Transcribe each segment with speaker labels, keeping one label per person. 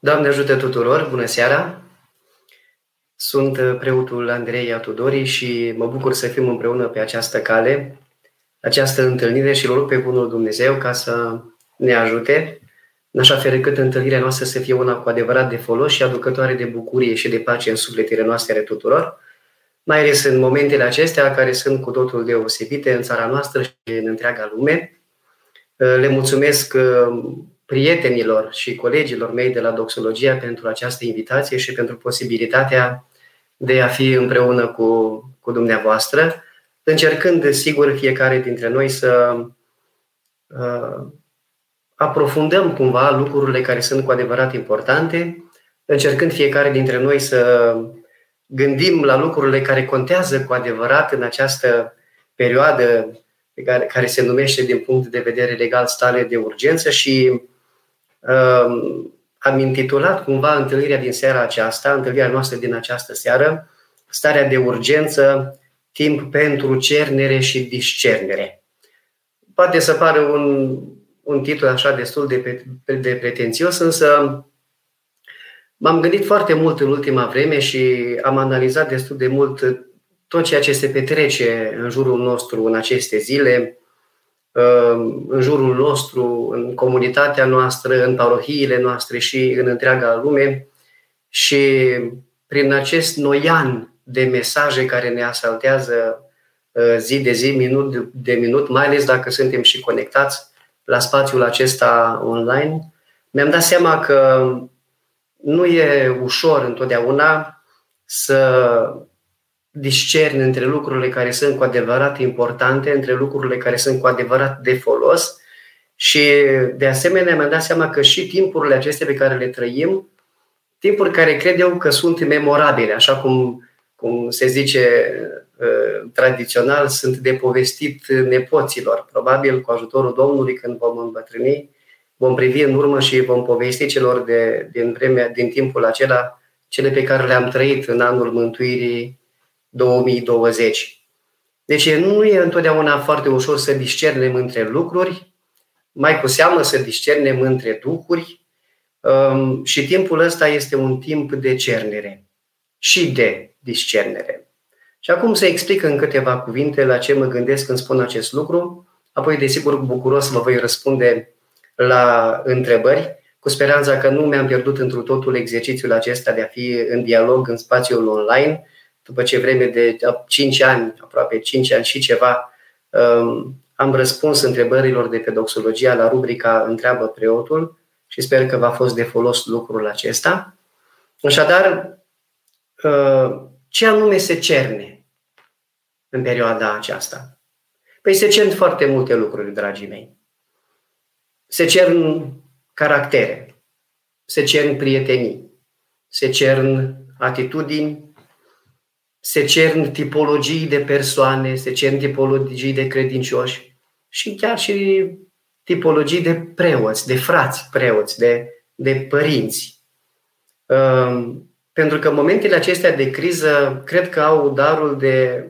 Speaker 1: Doamne ajută tuturor, bună seara! Sunt uh, preotul Andrei Atudori și mă bucur să fim împreună pe această cale, această întâlnire și rog pe Bunul Dumnezeu ca să ne ajute în așa fel încât întâlnirea noastră să fie una cu adevărat de folos și aducătoare de bucurie și de pace în sufletele noastre ale tuturor, mai ales în momentele acestea care sunt cu totul deosebite în țara noastră și în întreaga lume. Uh, le mulțumesc uh, prietenilor și colegilor mei de la Doxologia pentru această invitație și pentru posibilitatea de a fi împreună cu, cu dumneavoastră, încercând, sigur, fiecare dintre noi să uh, aprofundăm cumva lucrurile care sunt cu adevărat importante, încercând fiecare dintre noi să gândim la lucrurile care contează cu adevărat în această perioadă care, care se numește din punct de vedere legal stare de urgență și am intitulat cumva întâlnirea din seara aceasta, întâlnirea noastră din această seară, starea de urgență, timp pentru cernere și discernere. Poate să pară un, un titlu așa destul de, de pretențios, însă m-am gândit foarte mult în ultima vreme și am analizat destul de mult tot ceea ce se petrece în jurul nostru în aceste zile, în jurul nostru, în comunitatea noastră, în parohiile noastre și în întreaga lume. Și prin acest noian de mesaje care ne asaltează uh, zi de zi, minut de minut, mai ales dacă suntem și conectați la spațiul acesta online, mi-am dat seama că nu e ușor întotdeauna să discerni între lucrurile care sunt cu adevărat importante, între lucrurile care sunt cu adevărat de folos și de asemenea mi-am dat seama că și timpurile acestea pe care le trăim, timpuri care cred eu că sunt memorabile, așa cum, cum se zice uh, tradițional, sunt de povestit nepoților. Probabil cu ajutorul Domnului când vom îmbătrâni, vom privi în urmă și vom povesti celor de, din, vremea, din timpul acela cele pe care le-am trăit în anul mântuirii 2020. Deci nu e întotdeauna foarte ușor să discernem între lucruri, mai cu seamă să discernem între duhuri um, și timpul ăsta este un timp de cernere și de discernere. Și acum să explic în câteva cuvinte la ce mă gândesc când spun acest lucru, apoi desigur bucuros vă voi răspunde la întrebări, cu speranța că nu mi-am pierdut întru totul exercițiul acesta de a fi în dialog în spațiul online, după ce vreme de 5 ani, aproape 5 ani și ceva, um, am răspuns întrebărilor de pe doxologia la rubrica Întreabă preotul și sper că v-a fost de folos lucrul acesta. Așadar, uh, ce anume se cerne în perioada aceasta? Păi se cern foarte multe lucruri, dragii mei. Se cern caractere, se cern prietenii, se cern atitudini, se cern tipologii de persoane, se cern tipologii de credincioși și chiar și tipologii de preoți, de frați preoți, de, de părinți. Um, pentru că momentele acestea de criză cred că au darul de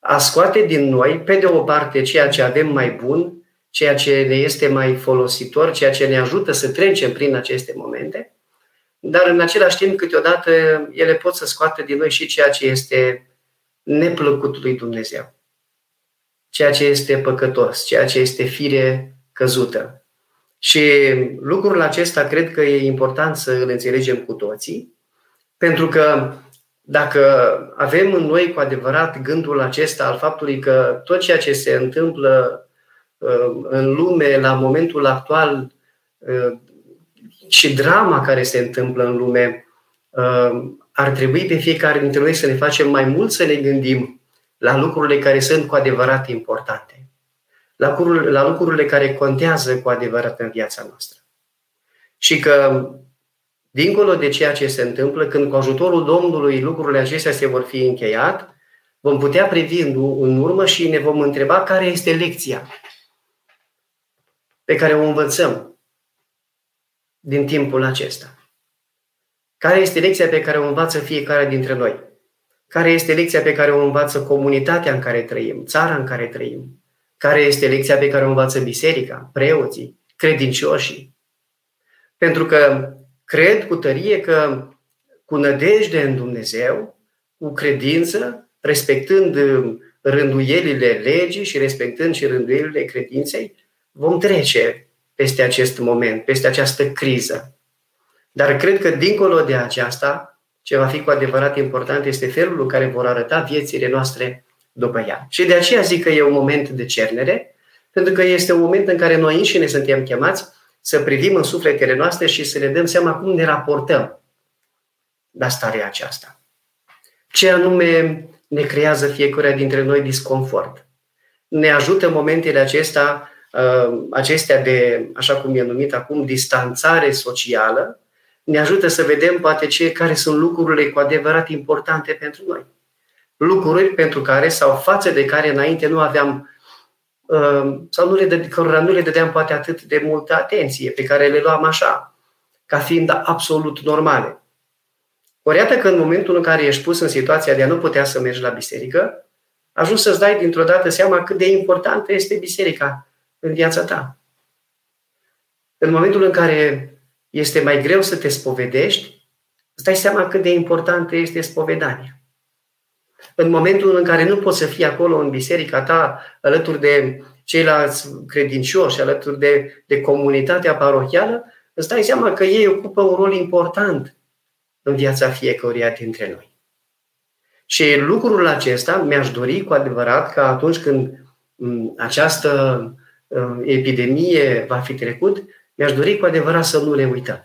Speaker 1: a scoate din noi, pe de o parte, ceea ce avem mai bun, ceea ce ne este mai folositor, ceea ce ne ajută să trecem prin aceste momente, dar în același timp, câteodată, ele pot să scoată din noi și ceea ce este neplăcut lui Dumnezeu. Ceea ce este păcătos, ceea ce este fire căzută. Și lucrul acesta cred că e important să îl înțelegem cu toții, pentru că dacă avem în noi cu adevărat gândul acesta al faptului că tot ceea ce se întâmplă uh, în lume la momentul actual uh, și drama care se întâmplă în lume, uh, ar trebui pe fiecare dintre noi să ne facem mai mult să ne gândim la lucrurile care sunt cu adevărat importante, la lucrurile, la lucrurile care contează cu adevărat în viața noastră. Și că, dincolo de ceea ce se întâmplă, când cu ajutorul Domnului lucrurile acestea se vor fi încheiat, vom putea privi în urmă și ne vom întreba care este lecția pe care o învățăm din timpul acesta? Care este lecția pe care o învață fiecare dintre noi? Care este lecția pe care o învață comunitatea în care trăim, țara în care trăim? Care este lecția pe care o învață biserica, preoții, credincioșii? Pentru că cred cu tărie că cu nădejde în Dumnezeu, cu credință, respectând rânduielile legii și respectând și rânduielile credinței, vom trece peste acest moment, peste această criză. Dar cred că dincolo de aceasta, ce va fi cu adevărat important este felul în care vor arăta viețile noastre după ea. Și de aceea zic că e un moment de cernere, pentru că este un moment în care noi înșine suntem chemați să privim în sufletele noastre și să ne dăm seama cum ne raportăm la starea aceasta. Ce anume ne creează fiecare dintre noi disconfort. Ne ajută în momentele acestea, uh, acestea de, așa cum e numit acum, distanțare socială, ne ajută să vedem poate ce, care sunt lucrurile cu adevărat importante pentru noi. Lucruri pentru care sau față de care înainte nu aveam uh, sau nu le, cărora nu le dădeam poate atât de multă atenție, pe care le luam așa, ca fiind absolut normale. Ori iată că în momentul în care ești pus în situația de a nu putea să mergi la biserică, ajungi să-ți dai dintr-o dată seama cât de importantă este biserica în viața ta. În momentul în care este mai greu să te spovedești, îți dai seama cât de importantă este spovedania. În momentul în care nu poți să fii acolo în biserica ta, alături de ceilalți credincioși, alături de, de comunitatea parohială, îți dai seama că ei ocupă un rol important în viața fiecăruia dintre noi. Și lucrul acesta mi-aș dori cu adevărat că atunci când mm, această mm, epidemie va fi trecut, mi-aș dori cu adevărat să nu le uităm.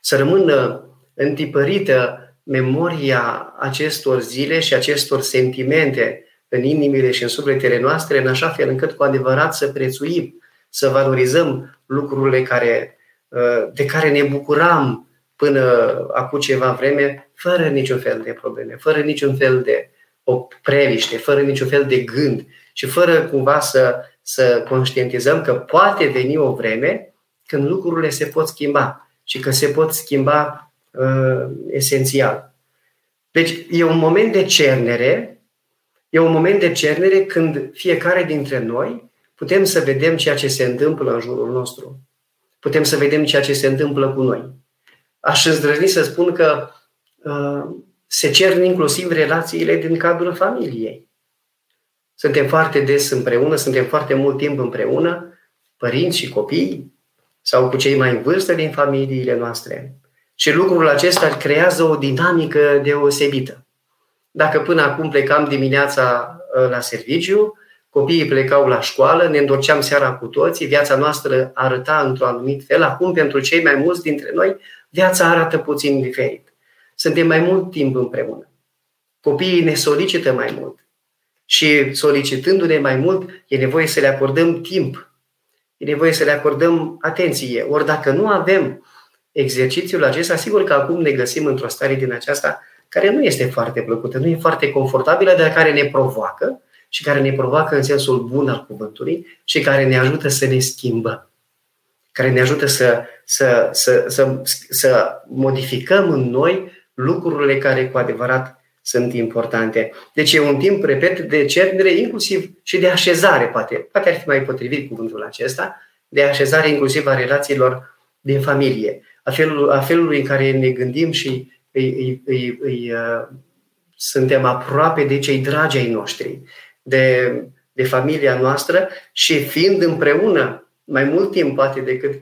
Speaker 1: Să rămână întipărită memoria acestor zile și acestor sentimente în inimile și în sufletele noastre, în așa fel încât cu adevărat să prețuim, să valorizăm lucrurile care, de care ne bucuram până acum ceva vreme, fără niciun fel de probleme, fără niciun fel de o previște, fără niciun fel de gând și fără cumva să, să conștientizăm că poate veni o vreme când lucrurile se pot schimba și că se pot schimba uh, esențial. Deci e un moment de cernere, e un moment de cernere când fiecare dintre noi putem să vedem ceea ce se întâmplă în jurul nostru. Putem să vedem ceea ce se întâmplă cu noi aș îndrăzni să spun că uh, se cer inclusiv relațiile din cadrul familiei. Suntem foarte des împreună, suntem foarte mult timp împreună, părinți și copii, sau cu cei mai în vârstă din familiile noastre. Și lucrul acesta creează o dinamică deosebită. Dacă până acum plecam dimineața uh, la serviciu, copiii plecau la școală, ne întorceam seara cu toții, viața noastră arăta într-un anumit fel. Acum, pentru cei mai mulți dintre noi, viața arată puțin diferit. Suntem mai mult timp împreună. Copiii ne solicită mai mult. Și solicitându-ne mai mult, e nevoie să le acordăm timp. E nevoie să le acordăm atenție. Ori dacă nu avem exercițiul acesta, sigur că acum ne găsim într-o stare din aceasta care nu este foarte plăcută, nu e foarte confortabilă, dar care ne provoacă și care ne provoacă în sensul bun al cuvântului și care ne ajută să ne schimbăm care ne ajută să, să, să, să, să modificăm în noi lucrurile care cu adevărat sunt importante. Deci e un timp, repet, de cernere, inclusiv și de așezare, poate. Poate ar fi mai potrivit cuvântul acesta, de așezare inclusiv a relațiilor din familie, a, felul, a felului în care ne gândim și îi, îi, îi, îi, uh, suntem aproape de cei dragi ai noștri, de, de familia noastră și fiind împreună mai mult timp poate decât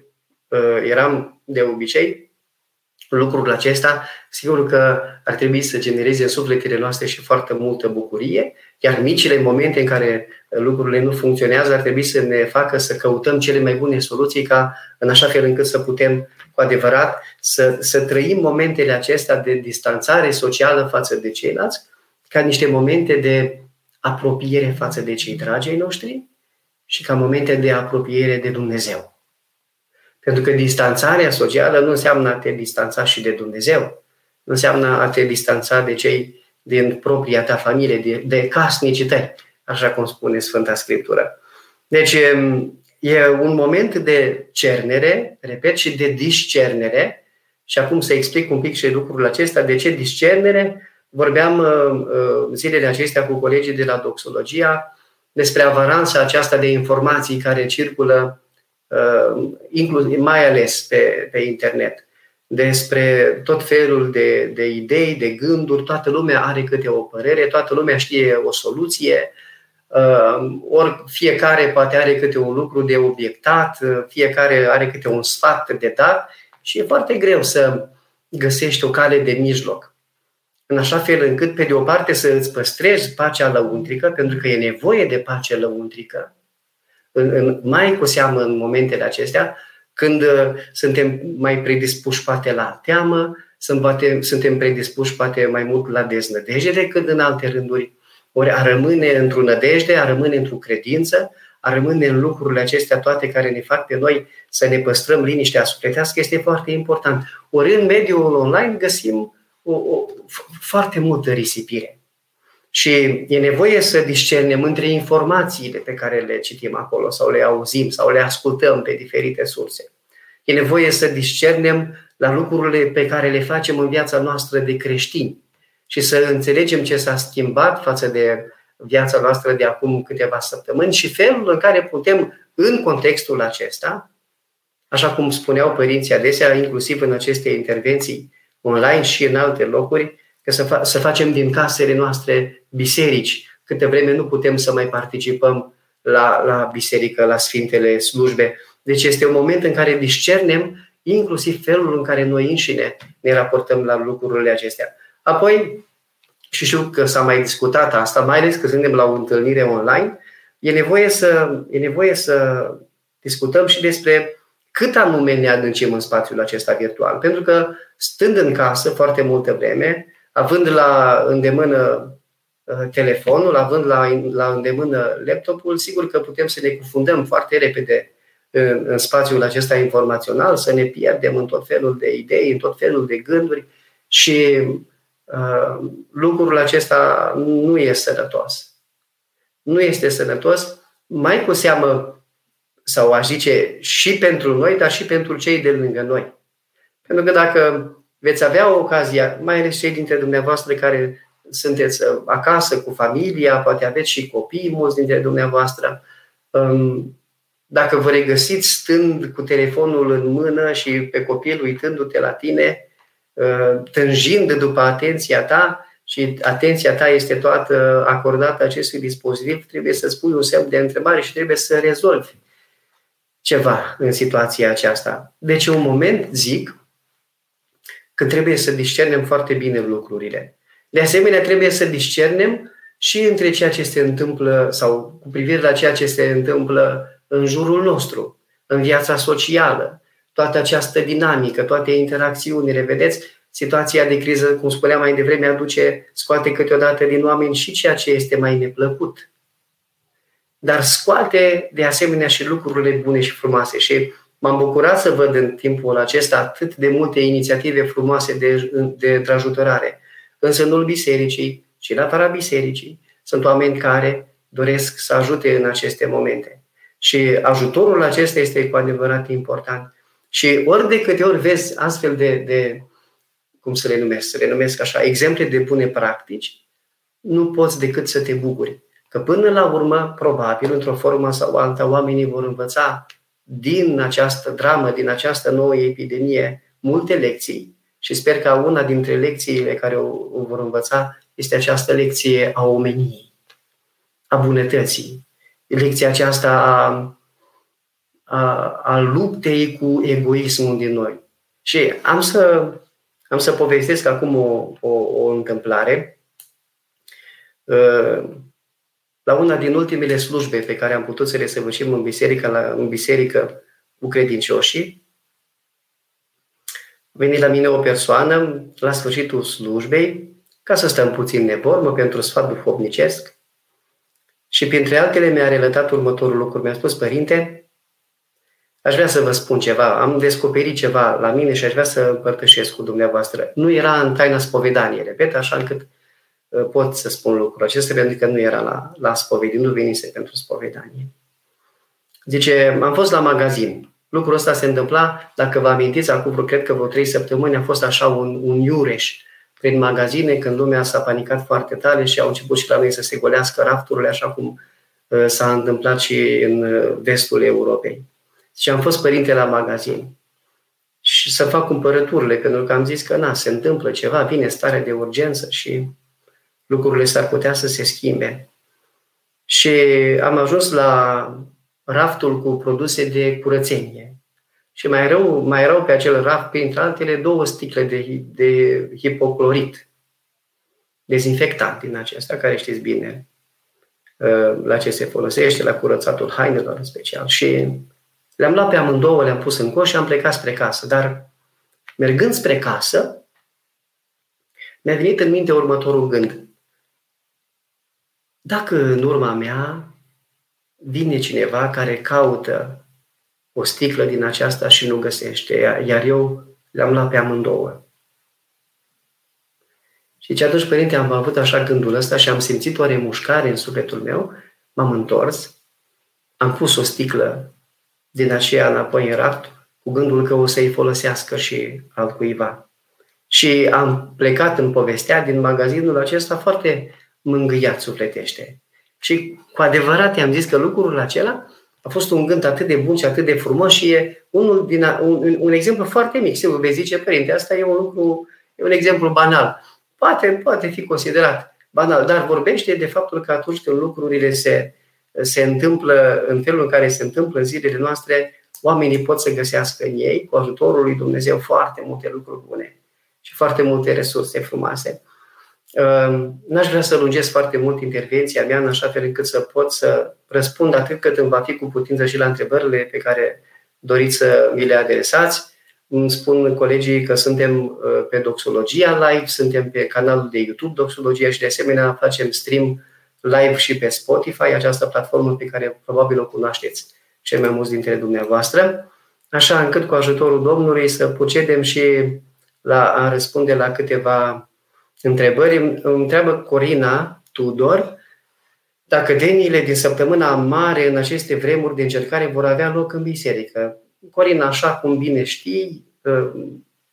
Speaker 1: uh, eram de obicei, lucrul acesta, sigur că ar trebui să genereze în sufletele noastre și foarte multă bucurie, iar micile momente în care lucrurile nu funcționează ar trebui să ne facă să căutăm cele mai bune soluții ca în așa fel încât să putem cu adevărat să, să trăim momentele acestea de distanțare socială față de ceilalți ca niște momente de apropiere față de cei dragi ai noștri și ca momente de apropiere de Dumnezeu. Pentru că distanțarea socială nu înseamnă a te distanța și de Dumnezeu. Nu înseamnă a te distanța de cei din propria ta familie, de, de casnicii tăi, așa cum spune Sfânta Scriptură. Deci e un moment de cernere, repet, și de discernere. Și acum să explic un pic și lucrul acesta. De ce discernere? Vorbeam uh, uh, zilele acestea cu colegii de la Doxologia despre avaranța aceasta de informații care circulă uh, inclusiv, mai ales pe, pe internet. despre tot felul de, de idei, de gânduri, toată lumea are câte o părere, toată lumea știe o soluție, uh, ori fiecare poate are câte un lucru de obiectat, uh, fiecare are câte un sfat de dat și e foarte greu să găsești o cale de mijloc. În așa fel încât, pe de o parte, să îți păstrezi pacea lăuntrică, pentru că e nevoie de pace lăuntrică, în, în, mai cu seamă în momentele acestea, când uh, suntem mai predispuși poate la teamă, sunt poate, suntem predispuși poate mai mult la deznădejde decât în alte rânduri. Ori a rămâne într-o nădejde, a rămâne într-o credință, a rămâne în lucrurile acestea toate care ne fac pe noi să ne păstrăm liniștea sufletească este foarte important. Ori în mediul online găsim o, o, foarte multă risipire. Și e nevoie să discernem între informațiile pe care le citim acolo sau le auzim sau le ascultăm pe diferite surse. E nevoie să discernem la lucrurile pe care le facem în viața noastră de creștini și să înțelegem ce s-a schimbat față de viața noastră de acum câteva săptămâni și felul în care putem, în contextul acesta, așa cum spuneau părinții adesea, inclusiv în aceste intervenții online și în alte locuri, că să, fa- să facem din casele noastre biserici, câte vreme nu putem să mai participăm la, la biserică, la sfintele slujbe. Deci este un moment în care discernem inclusiv felul în care noi înșine ne raportăm la lucrurile acestea. Apoi, și știu că s-a mai discutat asta, mai ales că suntem la o întâlnire online, e nevoie să, e nevoie să discutăm și despre cât anume ne adâncim în spațiul acesta virtual. Pentru că stând în casă foarte multă vreme, având la îndemână uh, telefonul, având la, la îndemână laptopul, sigur că putem să ne cufundăm foarte repede în, în spațiul acesta informațional, să ne pierdem în tot felul de idei, în tot felul de gânduri și uh, lucrul acesta nu este sănătos. Nu este sănătos, mai cu seamă, sau aș zice, și pentru noi, dar și pentru cei de lângă noi. Pentru că dacă veți avea ocazia, mai ales cei dintre dumneavoastră care sunteți uh, acasă cu familia, poate aveți și copii mulți dintre dumneavoastră, um, dacă vă regăsiți stând cu telefonul în mână și pe copil uitându-te la tine, uh, tânjind după atenția ta și atenția ta este toată acordată acestui dispozitiv, trebuie să spui un semn de întrebare și trebuie să rezolvi ceva în situația aceasta. Deci, un moment, zic, că trebuie să discernem foarte bine lucrurile. De asemenea, trebuie să discernem și între ceea ce se întâmplă sau cu privire la ceea ce se întâmplă în jurul nostru, în viața socială, toată această dinamică, toate interacțiunile. Vedeți, situația de criză, cum spuneam mai devreme, aduce, scoate câteodată din oameni și ceea ce este mai neplăcut. Dar scoate de asemenea și lucrurile bune și frumoase. Și M-am bucurat să văd în timpul acesta atât de multe inițiative frumoase de, de ajutorare. În sânul bisericii și în afara bisericii sunt oameni care doresc să ajute în aceste momente. Și ajutorul acesta este cu adevărat important. Și ori de câte ori vezi astfel de, de cum să le numesc, să le numesc așa, exemple de bune practici, nu poți decât să te bucuri. Că până la urmă, probabil, într-o formă sau alta, oamenii vor învăța din această dramă, din această nouă epidemie, multe lecții și sper că una dintre lecțiile care o, o vor învăța este această lecție a omeniei, a bunătății, lecția aceasta a, a, a luptei cu egoismul din noi. Și am să, am să povestesc acum o, o, o întâmplare. Uh, la una din ultimele slujbe pe care am putut să le săvârșim în biserică, la, în biserică cu credincioșii, a venit la mine o persoană la sfârșitul slujbei ca să stăm puțin de vorbă pentru sfat duhovnicesc și printre altele mi-a relatat următorul lucru. Mi-a spus, părinte, aș vrea să vă spun ceva, am descoperit ceva la mine și aș vrea să împărtășesc cu dumneavoastră. Nu era în taina spovedanie, repet, așa încât Uh, pot să spun lucrul acesta pentru că nu era la, la spovedanie, nu venise pentru spovedanie. Zice, am fost la magazin. Lucrul ăsta se întâmpla, dacă vă amintiți, acum vreo, cred că vreo trei săptămâni a fost așa un, un iureș prin magazine, când lumea s-a panicat foarte tare și au început și la noi să se golească rafturile, așa cum uh, s-a întâmplat și în uh, vestul Europei. Și am fost părinte la magazin. Și și să fac cumpărăturile, pentru că am zis că na, se întâmplă ceva, vine stare de urgență și lucrurile s-ar putea să se schimbe. Și am ajuns la raftul cu produse de curățenie. Și mai rău, mai erau pe acel raft, printre altele, două sticle de, de hipoclorit, dezinfectant din acesta, care știți bine uh, la ce se folosește, la curățatul hainelor în special. Și le-am luat pe amândouă, le-am pus în coș și am plecat spre casă. Dar mergând spre casă, mi-a venit în minte următorul gând. Dacă în urma mea vine cineva care caută o sticlă din aceasta și nu găsește, iar eu le-am luat pe amândouă. Și ce atunci, părinte, am avut așa gândul ăsta și am simțit o remușcare în sufletul meu, m-am întors, am pus o sticlă din aceea înapoi în raft, cu gândul că o să-i folosească și altcuiva. Și am plecat în povestea din magazinul acesta foarte mângâiat sufletește. Și cu adevărat i-am zis că lucrul acela a fost un gând atât de bun și atât de frumos și e unul din, un, un exemplu foarte mic. Sigur, vei zice, părinte, asta e un lucru, e un exemplu banal. Poate, poate fi considerat banal, dar vorbește de faptul că atunci când lucrurile se, se întâmplă în felul în care se întâmplă în zilele noastre, oamenii pot să găsească în ei, cu ajutorul lui Dumnezeu, foarte multe lucruri bune și foarte multe resurse frumoase. Ehm, n-aș vrea să lungesc foarte mult intervenția mea în așa fel încât să pot să răspund atât cât îmi va fi cu putință și la întrebările pe care doriți să mi le adresați. Îmi spun colegii că suntem uh, pe Doxologia Live, suntem pe canalul de YouTube Doxologia și de asemenea facem stream live și pe Spotify, această platformă pe care probabil o cunoașteți cei mai mulți dintre dumneavoastră, așa încât cu ajutorul Domnului să procedem și la a răspunde la câteva întrebări. Îmi întreabă Corina Tudor dacă deniile din săptămâna mare în aceste vremuri de încercare vor avea loc în biserică. Corina, așa cum bine știi, ă,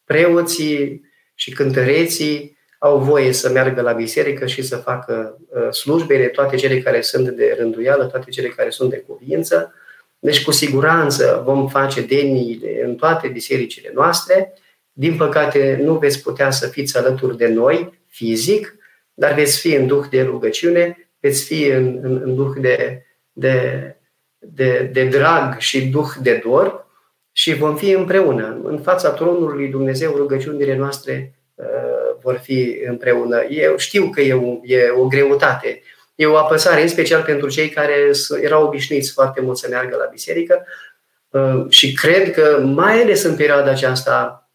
Speaker 1: preoții și cântăreții au voie să meargă la biserică și să facă ă, slujbele, toate cele care sunt de rânduială, toate cele care sunt de cuvință. Deci, cu siguranță vom face deniile în toate bisericile noastre. Din păcate, nu veți putea să fiți alături de noi fizic, dar veți fi în duh de rugăciune, veți fi în, în, în duh de, de, de, de drag și duh de dor și vom fi împreună. În fața tronului lui Dumnezeu, rugăciunile noastre uh, vor fi împreună. Eu știu că e o, e o greutate, e o apăsare, în special pentru cei care erau obișnuiți foarte mult să meargă la biserică uh, și cred că, mai ales în perioada aceasta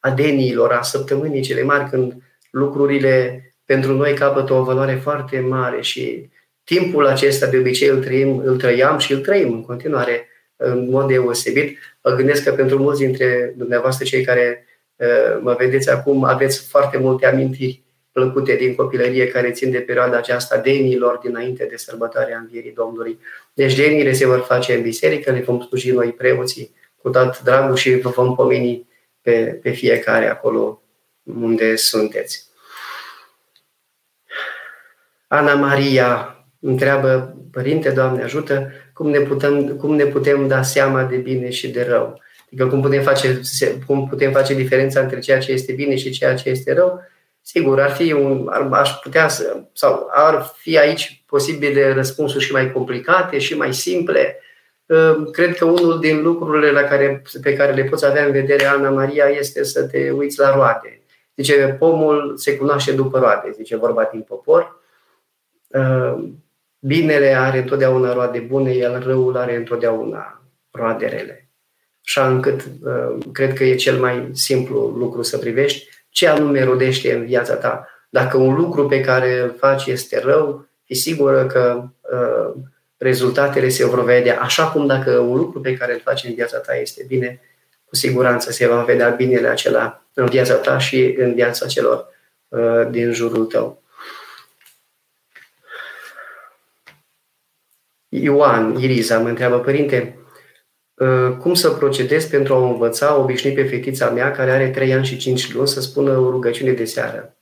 Speaker 1: a deniilor, a săptămânii cele mari, când lucrurile pentru noi capătă o valoare foarte mare și timpul acesta de obicei îl, trăim, îl trăiam și îl trăim în continuare în mod deosebit. Mă gândesc că pentru mulți dintre dumneavoastră, cei care uh, mă vedeți acum, aveți foarte multe amintiri plăcute din copilărie care țin de perioada aceasta denilor dinainte de sărbătoarea Învierii Domnului. Deci denile se vor face în biserică, le vom sluji noi preoții cu tot dragul și vă vom pomeni pe, pe fiecare acolo unde sunteți. Ana Maria întreabă, Părinte, Doamne ajută, cum ne, putem, cum ne putem da seama de bine și de rău? Adică cum putem, face, cum putem face diferența între ceea ce este bine și ceea ce este rău? Sigur, ar fi un, ar, aș putea să, sau ar fi aici posibile răspunsuri și mai complicate și mai simple. Cred că unul din lucrurile la care, pe care le poți avea în vedere, Ana Maria, este să te uiți la roade. Zice, pomul se cunoaște după roade, zice vorba din popor. Binele are întotdeauna roade bune, iar răul are întotdeauna roade rele. Așa încât cred că e cel mai simplu lucru să privești ce anume rodește în viața ta. Dacă un lucru pe care îl faci este rău, fi sigură că uh, rezultatele se vor vedea. Așa cum dacă un lucru pe care îl faci în viața ta este bine, cu siguranță se va vedea binele acela în viața ta și în viața celor uh, din jurul tău. Ioan Iriza mă întreabă, Părinte, uh, cum să procedez pentru a învăța, obișnui pe fetița mea, care are 3 ani și 5 luni, să spună o rugăciune de seară?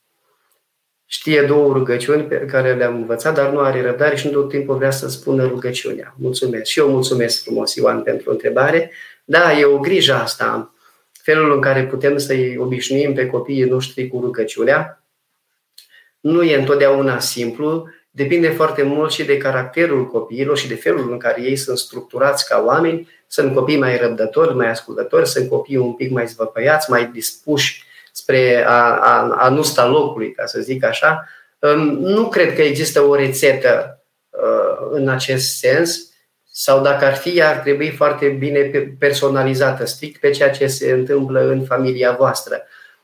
Speaker 1: Știe două rugăciuni pe care le-am învățat, dar nu are răbdare și nu tot timpul vrea să spună rugăciunea. Mulțumesc. Și eu mulțumesc frumos, Ioan, pentru întrebare. Da, e o grijă asta felul în care putem să-i obișnuim pe copiii noștri cu rugăciunea. Nu e întotdeauna simplu, depinde foarte mult și de caracterul copiilor și de felul în care ei sunt structurați ca oameni. Sunt copii mai răbdători, mai ascultători, sunt copii un pic mai zvăpăiați, mai dispuși spre a, a, a nu sta locului, ca să zic așa. Nu cred că există o rețetă uh, în acest sens sau dacă ar fi, ar trebui foarte bine personalizată, strict pe ceea ce se întâmplă în familia voastră.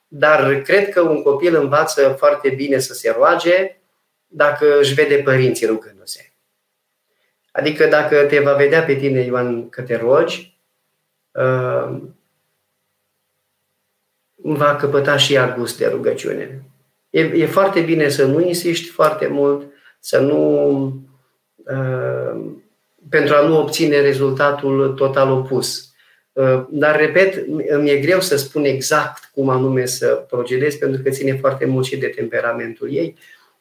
Speaker 1: Dar cred că un copil învață foarte bine să se roage dacă își vede părinții rugându-se. Adică dacă te va vedea pe tine, Ioan, că te rogi, uh, va căpăta și ea gust de rugăciune. E, e foarte bine să nu insiști foarte mult, să nu uh, pentru a nu obține rezultatul total opus. Uh, dar, repet, îmi e greu să spun exact cum anume să procedezi, pentru că ține foarte mult și de temperamentul ei.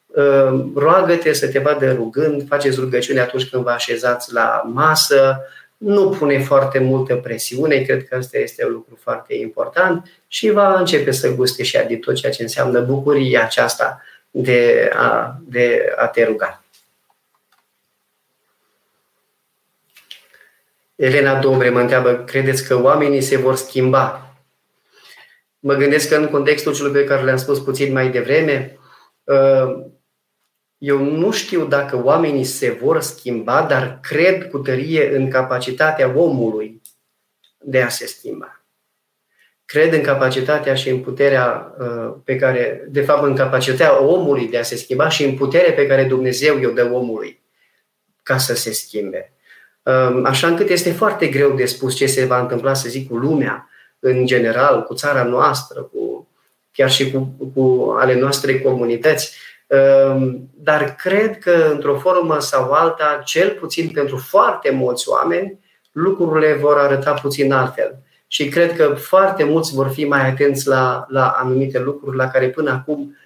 Speaker 1: Uh, roagă-te să te vadă rugând, faceți rugăciune atunci când vă așezați la masă, nu pune foarte multă presiune, cred că asta este un lucru foarte important și va începe să guste și de tot ceea ce înseamnă bucuria aceasta de a, de a te ruga. Elena Dobre mă întreabă, credeți că oamenii se vor schimba? Mă gândesc că în contextul celui pe care le-am spus puțin mai devreme, uh, eu nu știu dacă oamenii se vor schimba, dar cred cu tărie în capacitatea omului de a se schimba. Cred în capacitatea și în puterea uh, pe care, de fapt, în capacitatea omului de a se schimba și în puterea pe care Dumnezeu i-o dă omului ca să se schimbe. Ehm, așa încât este foarte greu de spus ce se va întâmpla, să zic, cu lumea în general, cu țara noastră, cu, chiar și cu, cu ale noastre comunități. Ehm, dar cred că, într-o formă sau alta, cel puțin pentru foarte mulți oameni, lucrurile vor arăta puțin altfel. Și cred că foarte mulți vor fi mai atenți la, la anumite lucruri la care până acum Uh,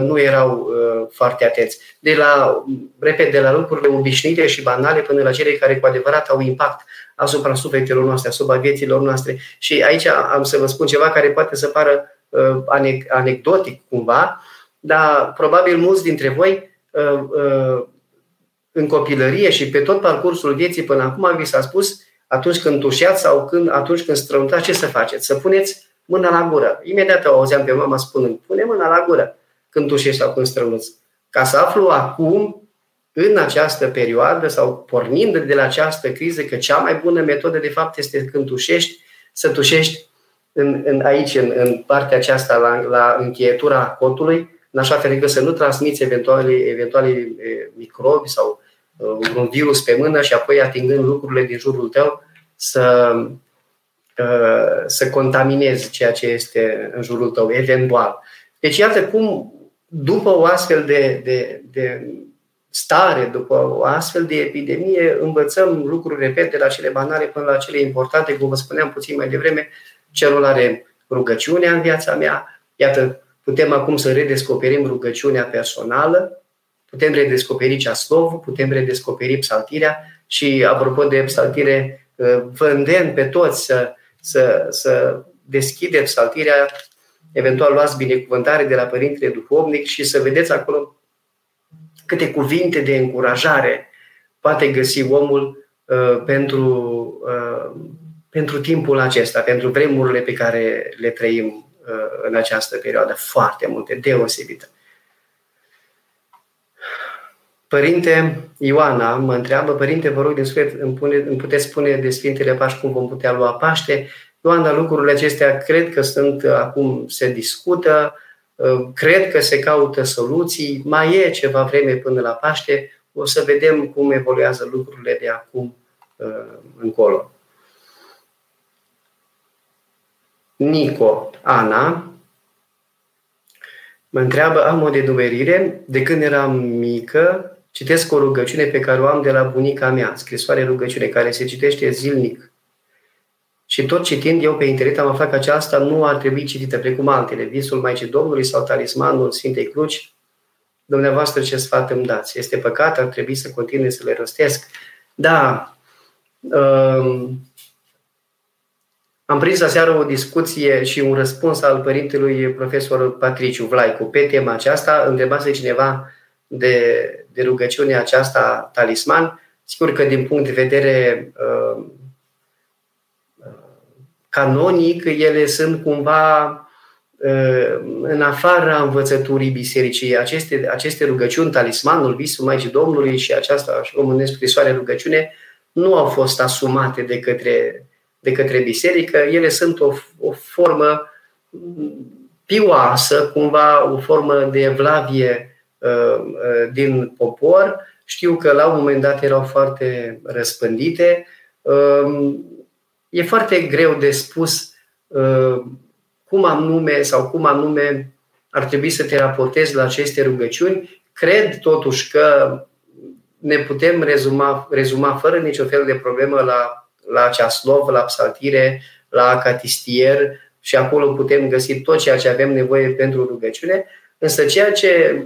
Speaker 1: nu erau uh, foarte atenți. De la, repet, de la lucrurile obișnuite și banale până la cele care cu adevărat au impact asupra sufletelor noastre, asupra vieților noastre. Și aici am să vă spun ceva care poate să pară uh, anecdotic cumva, dar probabil mulți dintre voi în copilărie și pe tot parcursul vieții până acum vi s-a spus atunci când tușeați sau când, atunci când strămutați, ce să faceți? Să puneți mâna la gură. Imediat o auzeam pe mama spunând, pune mâna la gură când tușești sau când strănuți. Ca să aflu acum, în această perioadă sau pornind de la această criză, că cea mai bună metodă de fapt este când tușești, să tușești în, în, aici, în, în partea aceasta, la, la încheietura cotului, în așa fel încât să nu transmiți eventuale, eventuale microbi sau uh, un virus pe mână și apoi atingând lucrurile din jurul tău să, uh, să contaminezi ceea ce este în jurul tău, eventual. Deci iată cum după o astfel de, de, de stare, după o astfel de epidemie, învățăm lucruri, repet, de la cele banale până la cele importante, cum vă spuneam puțin mai devreme, celul are rugăciunea în viața mea. Iată, putem acum să redescoperim rugăciunea personală, putem redescoperi ceaslovul, putem redescoperi psaltirea și, apropo de psaltire, vă îndemn pe toți să, să, să deschideți psaltirea eventual luați binecuvântare de la Părintele Duhovnic și să vedeți acolo câte cuvinte de încurajare poate găsi omul uh, pentru, uh, pentru timpul acesta, pentru vremurile pe care le trăim uh, în această perioadă. Foarte multe, deosebită. Părinte Ioana mă întreabă, Părinte, vă rog din suflet, îmi, pune, îmi puteți spune de Sfintele Paști cum vom putea lua Paște? Ioana, lucrurile acestea cred că sunt uh, acum, se discută, uh, cred că se caută soluții, mai e ceva vreme până la Paște, o să vedem cum evoluează lucrurile de acum uh, încolo. Nico, Ana, mă întreabă, am o dedumerire, de când eram mică, citesc o rugăciune pe care o am de la bunica mea, scrisoare rugăciune, care se citește zilnic și tot citind eu pe internet am aflat că aceasta nu ar trebui citită precum altele, Visul Maicii Domnului sau Talismanul Sfintei Cruci. Dumneavoastră ce sfat îmi dați? Este păcat? Ar trebui să continui să le rostesc? Da, um, Am prins aseară o discuție și un răspuns al părintelui profesor Patriciu Vlaicu pe tema aceasta. Întrebase cineva de, de rugăciunea aceasta talisman. Sigur că din punct de vedere uh, canonic, ele sunt cumva uh, în afara învățăturii bisericii. Aceste, aceste rugăciuni, talismanul, visul Maicii Domnului și aceasta, așa cum numesc scrisoare rugăciune, nu au fost asumate de către, de către biserică. Ele sunt o, o formă pioasă, cumva o formă de evlavie uh, uh, din popor. Știu că la un moment dat erau foarte răspândite. Uh, e foarte greu de spus uh, cum anume sau cum anume ar trebui să te raportezi la aceste rugăciuni. Cred totuși că ne putem rezuma, rezuma fără nicio fel de problemă la, la ceaslov, la psaltire, la catistier și acolo putem găsi tot ceea ce avem nevoie pentru rugăciune. Însă ceea ce,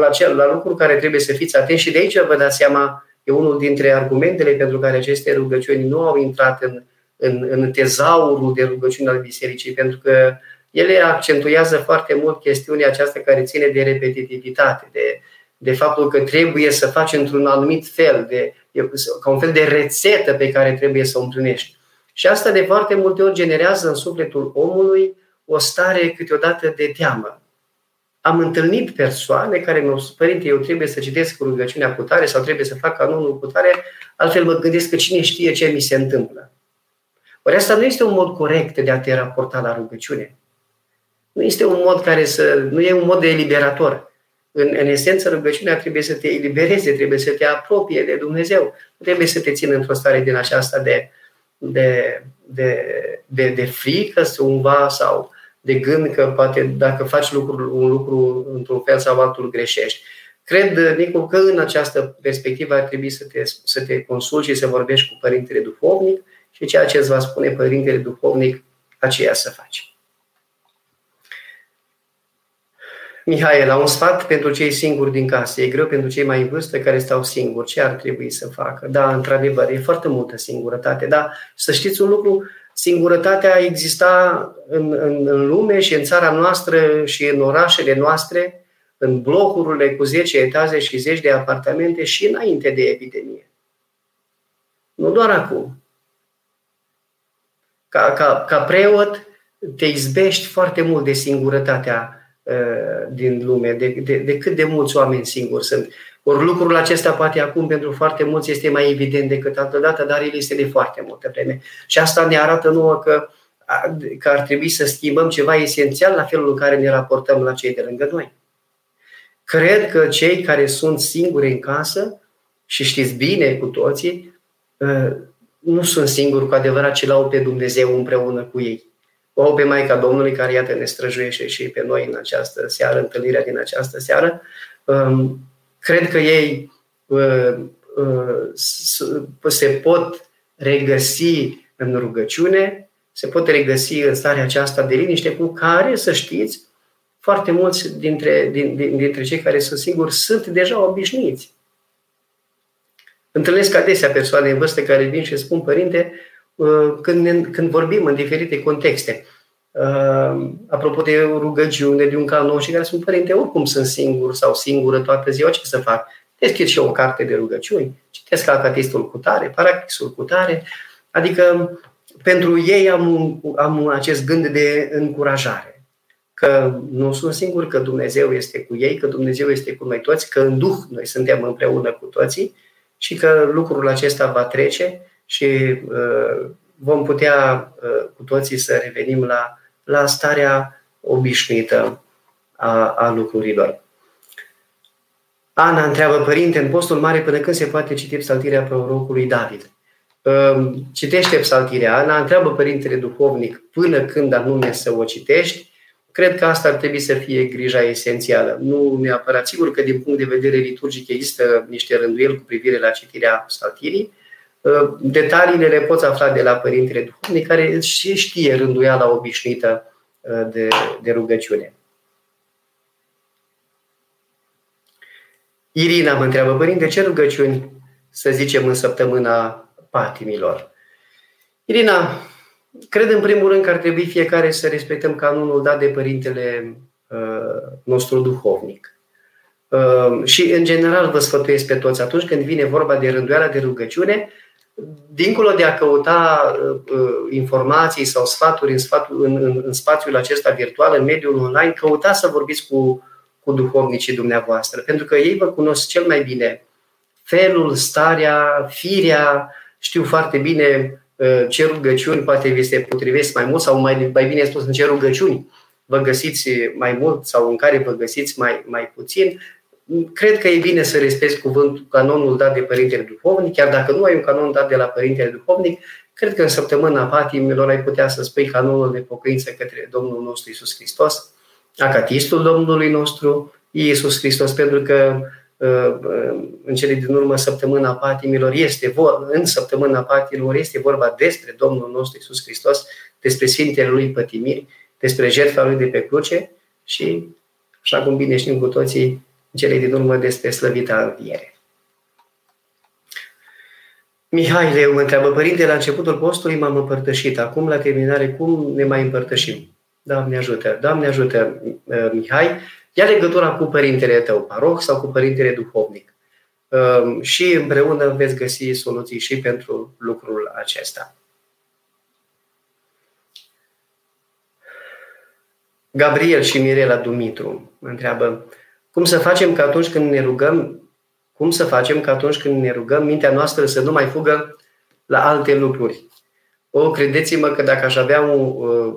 Speaker 1: la, ce, la lucruri care trebuie să fiți atenți și de aici vă dați seama, e unul dintre argumentele pentru care aceste rugăciuni nu au intrat în, în, în tezaurul de rugăciuni al bisericii, pentru că ele accentuează foarte mult chestiunea aceasta care ține de repetitivitate, de, de faptul că trebuie să faci într-un anumit fel, de, ca un fel de rețetă pe care trebuie să o împlinești. Și asta de foarte multe ori generează în sufletul omului o stare câteodată de teamă. Am întâlnit persoane care mi-au spus, părinte, eu trebuie să citesc rugăciunea cu tare sau trebuie să fac canonul cu tare, altfel mă gândesc că cine știe ce mi se întâmplă. Ori asta nu este un mod corect de a te raporta la rugăciune. Nu este un mod care să. nu e un mod de eliberator. În, în esență, rugăciunea trebuie să te elibereze, trebuie să te apropie de Dumnezeu. Nu trebuie să te țină într-o stare din aceasta de, de, de, de, de frică cumva sau de gând că poate dacă faci lucrul, un lucru într-un fel sau altul greșești. Cred, Nicu, că în această perspectivă ar trebui să te, să te consulti și să vorbești cu Părintele Duhovnic și ceea ce îți va spune Părintele Duhovnic, aceea să faci. la un sfat pentru cei singuri din casă. E greu pentru cei mai în vârstă care stau singuri. Ce ar trebui să facă? Da, într-adevăr, e foarte multă singurătate. Da, să știți un lucru, singurătatea exista în, în, în lume și în țara noastră și în orașele noastre, în blocurile cu 10 etaje și 10 de apartamente și înainte de epidemie. Nu doar acum. Ca, ca, ca preot te izbești foarte mult de singurătatea Uh, din lume, de, de, de cât de mulți oameni singuri sunt. Ori lucrul acesta poate acum pentru foarte mulți este mai evident decât altă dată, dar el este de foarte multă vreme. Și asta ne arată nouă că, că ar trebui să schimbăm ceva esențial la felul în care ne raportăm la cei de lângă noi. Cred că cei care sunt singuri în casă, și știți bine cu toții, uh, nu sunt singuri cu adevărat, ci l-au pe Dumnezeu împreună cu ei o pe Maica Domnului care, iată, ne străjuiește și pe noi în această seară, întâlnirea din această seară. Um, cred că ei uh, uh, se pot regăsi în rugăciune, se pot regăsi în starea aceasta de liniște cu care, să știți, foarte mulți dintre, din, dintre cei care sunt singuri sunt deja obișnuiți. Întâlnesc adesea persoane în vârstă care vin și spun, părinte, Uh, când, ne, când vorbim în diferite contexte. Uh, apropo de rugăciune, de un canon și care spun, părinte, oricum sunt singur sau singură toată ziua, ce să fac? Deschid și eu o carte de rugăciuni, citesc alcatistul cu tare, paracrisul cu tare, adică pentru ei am, am acest gând de încurajare că nu sunt singur, că Dumnezeu este cu ei, că Dumnezeu este cu noi toți, că în Duh noi suntem împreună cu toții și că lucrul acesta va trece și uh, vom putea uh, cu toții să revenim la, la starea obișnuită a, a lucrurilor. Ana întreabă, părinte, în postul mare până când se poate citi psaltirea prorocului David? Uh, citește psaltirea. Ana întreabă părintele duhovnic până când anume să o citești. Cred că asta ar trebui să fie grija esențială. Nu neapărat sigur că din punct de vedere liturgic există niște rânduieli cu privire la citirea psaltirii, Uh, detaliile le poți afla de la Părintele Duhovnic, care și știe rânduiala obișnuită uh, de, de rugăciune. Irina mă întreabă, Părinte, ce rugăciuni să zicem în săptămâna patimilor? Irina, cred în primul rând că ar trebui fiecare să respectăm canonul dat de Părintele uh, nostru duhovnic. Uh, și, în general, vă sfătuiesc pe toți, atunci când vine vorba de rânduiala de rugăciune, dincolo de a căuta uh, informații sau sfaturi în, sfatul, în, în, în spațiul acesta virtual, în mediul online, căutați să vorbiți cu, cu duhovnicii dumneavoastră, pentru că ei vă cunosc cel mai bine felul, starea, firea, știu foarte bine uh, ce rugăciuni poate vi se potrivesc mai mult sau mai, mai bine spus în ce rugăciuni vă găsiți mai mult sau în care vă găsiți mai, mai puțin. Cred că e bine să respecti cuvântul, canonul dat de Părintele Duhovnic, chiar dacă nu ai un canon dat de la Părintele Duhovnic, cred că în săptămâna patimilor ai putea să spui canonul de pocăință către Domnul nostru Isus Hristos, acatistul Domnului nostru Iisus Hristos, pentru că în cele din urmă săptămâna patimilor este vorba, în săptămâna patimilor este vorba despre Domnul nostru Isus Hristos, despre Sfintele Lui pătimiri, despre jertfa Lui de pe cruce și, așa cum bine știm cu toții, în cele din urmă despre slăvita înviere. Mihai Leu mă întreabă, Părinte, la începutul postului m-am împărtășit, acum la terminare cum ne mai împărtășim? Doamne ajută! Doamne ajută, Mihai! Ia legătura cu părintele tău, paroh sau cu părintele duhovnic. Um, și împreună veți găsi soluții și pentru lucrul acesta. Gabriel și Mirela Dumitru mă întreabă cum să facem că atunci când ne rugăm, cum să facem că atunci când ne rugăm, mintea noastră să nu mai fugă la alte lucruri. O, credeți-mă că dacă aș avea un, uh,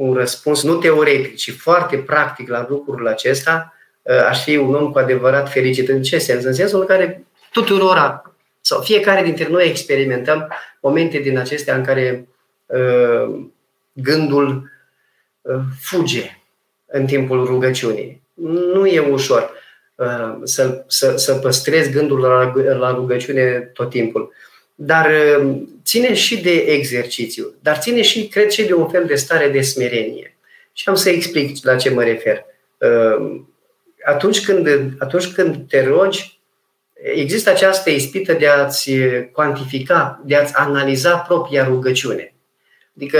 Speaker 1: un răspuns nu teoretic, ci foarte practic la lucrul acesta, ă, aș fi un om cu adevărat fericit. În ce sens? În sensul în care tuturora, sau fiecare dintre noi experimentăm momente din acestea în care uh, gândul uh, fuge în timpul rugăciunii. Nu e ușor uh, să, să, să păstrezi gândul la, la rugăciune tot timpul. Dar uh, ține și de exercițiu, dar ține și, cred, și de un fel de stare de smerenie. Și am să explic la ce mă refer. Uh, atunci când, atunci când te rogi, există această ispită de a-ți cuantifica, de a-ți analiza propria rugăciune. Adică,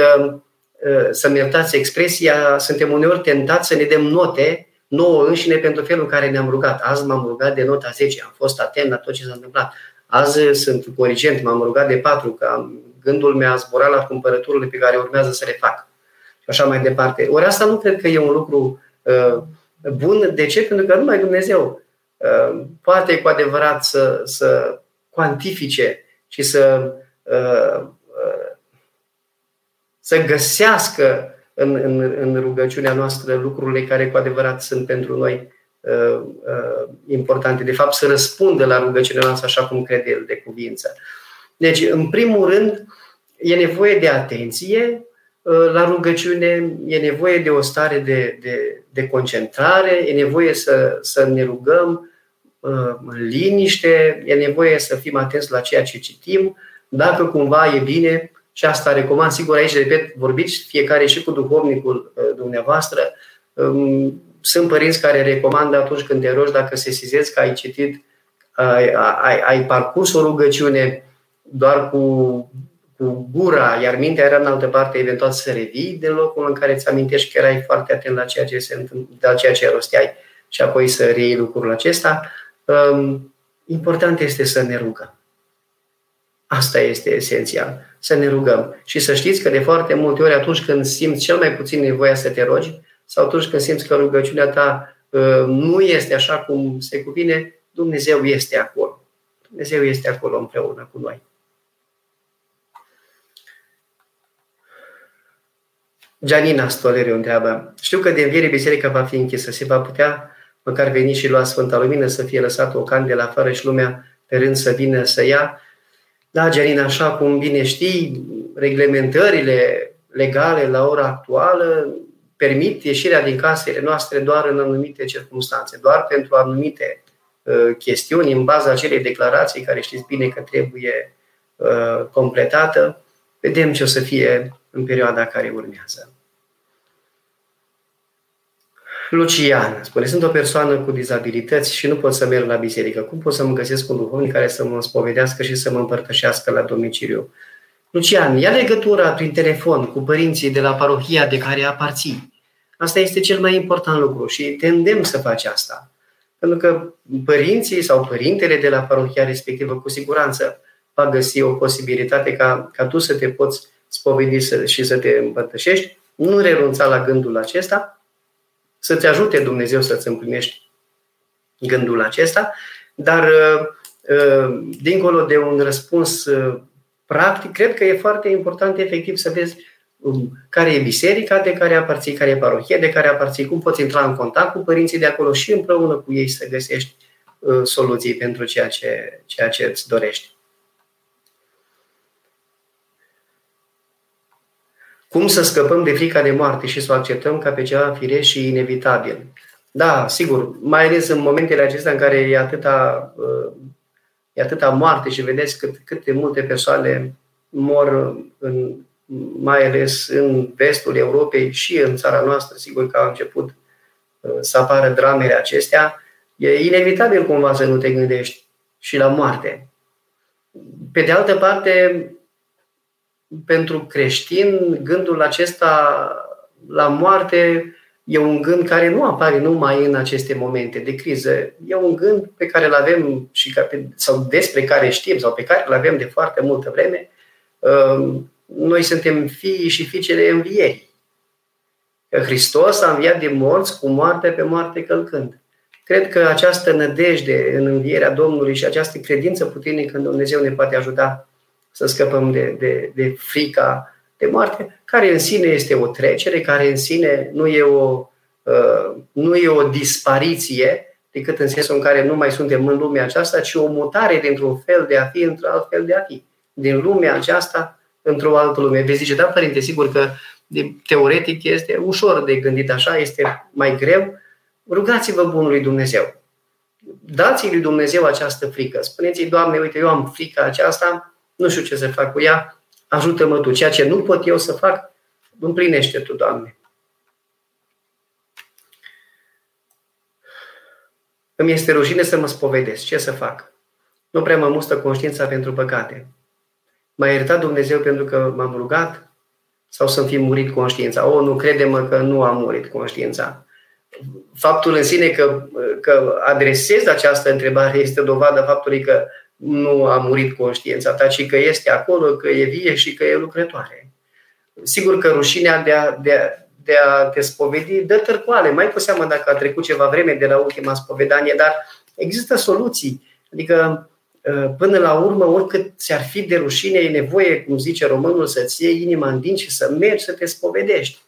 Speaker 1: uh, să-mi iertați expresia, suntem uneori tentați să ne dăm note nouă înșine pentru felul în care ne-am rugat. Azi m-am rugat de nota 10, am fost atent la tot ce s-a întâmplat. Azi sunt corigent, m-am rugat de patru, că am, gândul mi-a zburat la cumpărăturile pe care urmează să le fac. Și așa mai departe. Ori asta nu cred că e un lucru uh, bun. De ce? Pentru că numai Dumnezeu uh, poate cu adevărat să, să cuantifice și să, uh, uh, să găsească în, în, în rugăciunea noastră lucrurile care cu adevărat sunt pentru noi Uh, uh, importante, de fapt să răspundă la rugăciunea noastră așa cum crede el de cuvință. Deci, în primul rând, e nevoie de atenție uh, la rugăciune, e nevoie de o stare de, de, de concentrare, e nevoie să, să ne rugăm în liniște, e nevoie să fim atenți la ceea ce citim, dacă cumva e bine, și asta recomand, sigur aici, repet, vorbiți fiecare și cu duhovnicul dumneavoastră, um, sunt părinți care recomandă atunci când te rogi, dacă se sizezi că ai citit, ai, ai, ai parcurs o rugăciune doar cu, cu gura, iar mintea era în altă parte, eventual să revii de locul în care îți amintești că erai foarte atent la ceea ce, se la ceea ce rosteai și apoi să reiei lucrul acesta. Um, important este să ne rugăm. Asta este esențial. Să ne rugăm. Și să știți că de foarte multe ori atunci când simți cel mai puțin nevoia să te rogi, sau atunci când simți că rugăciunea ta uh, nu este așa cum se cuvine, Dumnezeu este acolo. Dumnezeu este acolo împreună cu noi. Gianina Stoleriu întreabă, știu că de înviere biserica va fi închisă, se va putea măcar veni și lua Sfânta Lumină, să fie lăsată o candelă afară și lumea pe rând să vină să ia. Da, Gianina, așa cum bine știi, reglementările legale la ora actuală permit ieșirea din casele noastre doar în anumite circunstanțe, doar pentru anumite uh, chestiuni, în baza acelei declarații care știți bine că trebuie uh, completată. Vedem ce o să fie în perioada care urmează. Lucian spune, sunt o persoană cu dizabilități și nu pot să merg la biserică. Cum pot să mă găsesc un duhovnic care să mă spovedească și să mă împărtășească la domiciliu? Lucian, ia legătura prin telefon cu părinții de la parohia de care aparții. Asta este cel mai important lucru și te îndemn să faci asta. Pentru că părinții sau părintele de la parohia respectivă cu siguranță va găsi o posibilitate ca, ca tu să te poți spovedi și să te împărtășești, nu renunța la gândul acesta, să-ți ajute Dumnezeu să-ți împlinești gândul acesta, dar uh, uh, dincolo de un răspuns uh, practic, cred că e foarte important efectiv să vezi um, care e biserica de care aparții, care e parohie de care aparții, cum poți intra în contact cu părinții de acolo și împreună cu ei să găsești soluții pentru ceea ce, ceea ce îți dorești. Cum să scăpăm de frica de moarte și să o acceptăm ca pe ceva firesc și inevitabil? Da, sigur, mai ales în momentele acestea în care e atâta, uh, e atâta moarte și vedeți cât, cât de multe persoane mor, în, mai ales în vestul Europei și în țara noastră, sigur că au început uh, să apară dramele acestea, e inevitabil cumva să nu te gândești și la moarte. Pe de altă parte, pentru creștin, gândul acesta la moarte e un gând care nu apare numai în aceste momente de criză. E un gând pe care îl avem și sau despre care știm sau pe care îl avem de foarte multă vreme. Ehm, noi suntem fii și fiicele învierii. Hristos a înviat din morți cu moarte pe moarte călcând. Cred că această nădejde în învierea Domnului și această credință puternică în Dumnezeu ne poate ajuta să scăpăm de, de, de frica de moarte, care în sine este o trecere, care în sine nu e o, uh, nu e o dispariție, decât în sensul în care nu mai suntem în lumea aceasta, ci o mutare dintr-un fel de a fi într-un alt fel de a fi. Din lumea aceasta într-o altă lume. Vezi zice, da, părinte, sigur că de, teoretic este ușor de gândit așa, este mai greu. Rugați-vă Bunului Dumnezeu. Dați-i lui Dumnezeu această frică. Spuneți-i, Doamne, uite, eu am frica aceasta, nu știu ce să fac cu ea, ajută-mă Tu. Ceea ce nu pot eu să fac, împlinește Tu, Doamne. Îmi este rușine să mă spovedesc. Ce să fac? Nu prea mă mustă conștiința pentru păcate. M-a iertat Dumnezeu pentru că m-am rugat sau să-mi fi murit conștiința? O, nu crede-mă că nu am murit conștiința. Faptul în sine că, că adresez această întrebare este dovadă faptului că nu a murit conștiința ta, ci că este acolo, că e vie și că e lucrătoare. Sigur că rușinea de a, de a, de a te spovedi dă târcoale, mai cu seamă dacă a trecut ceva vreme de la ultima spovedanie, dar există soluții. Adică, ă, până la urmă, oricât ți-ar fi de rușine, e nevoie, cum zice românul, să-ți iei inima în din și să mergi să te spovedești.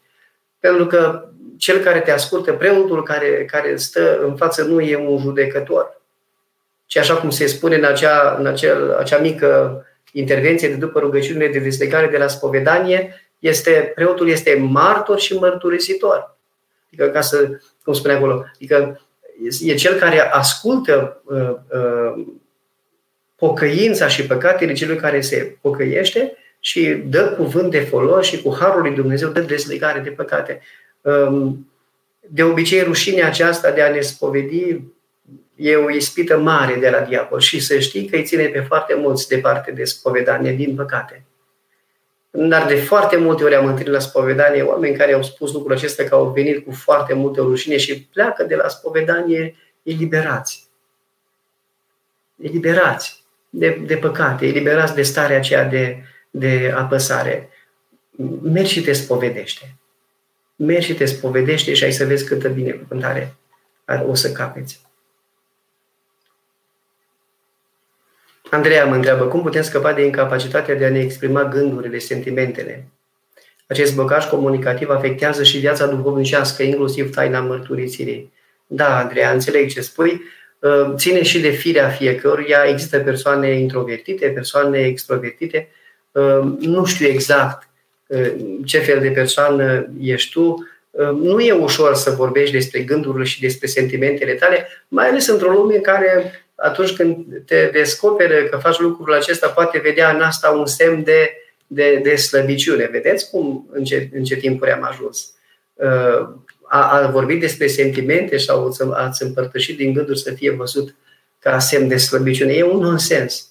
Speaker 1: Pentru că cel care te ascultă, preotul care, care stă în față, nu e un judecător și așa cum se spune în acea, în acel, acea mică intervenție de după rugăciunile de deslegare de la spovedanie, este, preotul este martor și mărturisitor. Adică, ca să, cum spune acolo, adică e cel care ascultă uh, uh, pocăința și păcatele celui care se pocăiește și dă cuvânt de folos și cu harul lui Dumnezeu dă deslegare de păcate. Um, de obicei, rușinea aceasta de a ne spovedi e o ispită mare de la diavol și să știi că îi ține pe foarte mulți departe de spovedanie, din păcate. Dar de foarte multe ori am întâlnit la spovedanie oameni care au spus lucrul acesta că au venit cu foarte multe rușine și pleacă de la spovedanie eliberați. Eliberați de, de păcate, eliberați de starea aceea de, de apăsare. Mergi și te spovedește. Mergi și te spovedește și ai să vezi câtă binecuvântare o să capeți. Andreea mă întreabă, cum putem scăpa de incapacitatea de a ne exprima gândurile, sentimentele? Acest blocaj comunicativ afectează și viața duhovnicească, inclusiv taina mărturisirii. Da, Andreea, înțeleg ce spui. Uh, ține și de firea fiecăruia. Există persoane introvertite, persoane extrovertite. Uh, nu știu exact uh, ce fel de persoană ești tu. Nu e ușor să vorbești despre gândurile și despre sentimentele tale, mai ales într-o lume care atunci când te descoperi că faci lucrul acesta, poate vedea în asta un semn de, de, de slăbiciune. Vedeți cum, în ce, în ce timpuri am ajuns. Uh, a, a vorbit despre sentimente sau ați împărtășit din gânduri să fie văzut ca semn de slăbiciune. E un nonsens.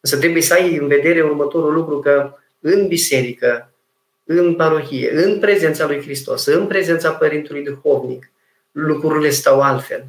Speaker 1: Însă trebuie să ai în vedere următorul lucru că în biserică, în parohie, în prezența lui Hristos, în prezența Părintului Duhovnic, lucrurile stau altfel.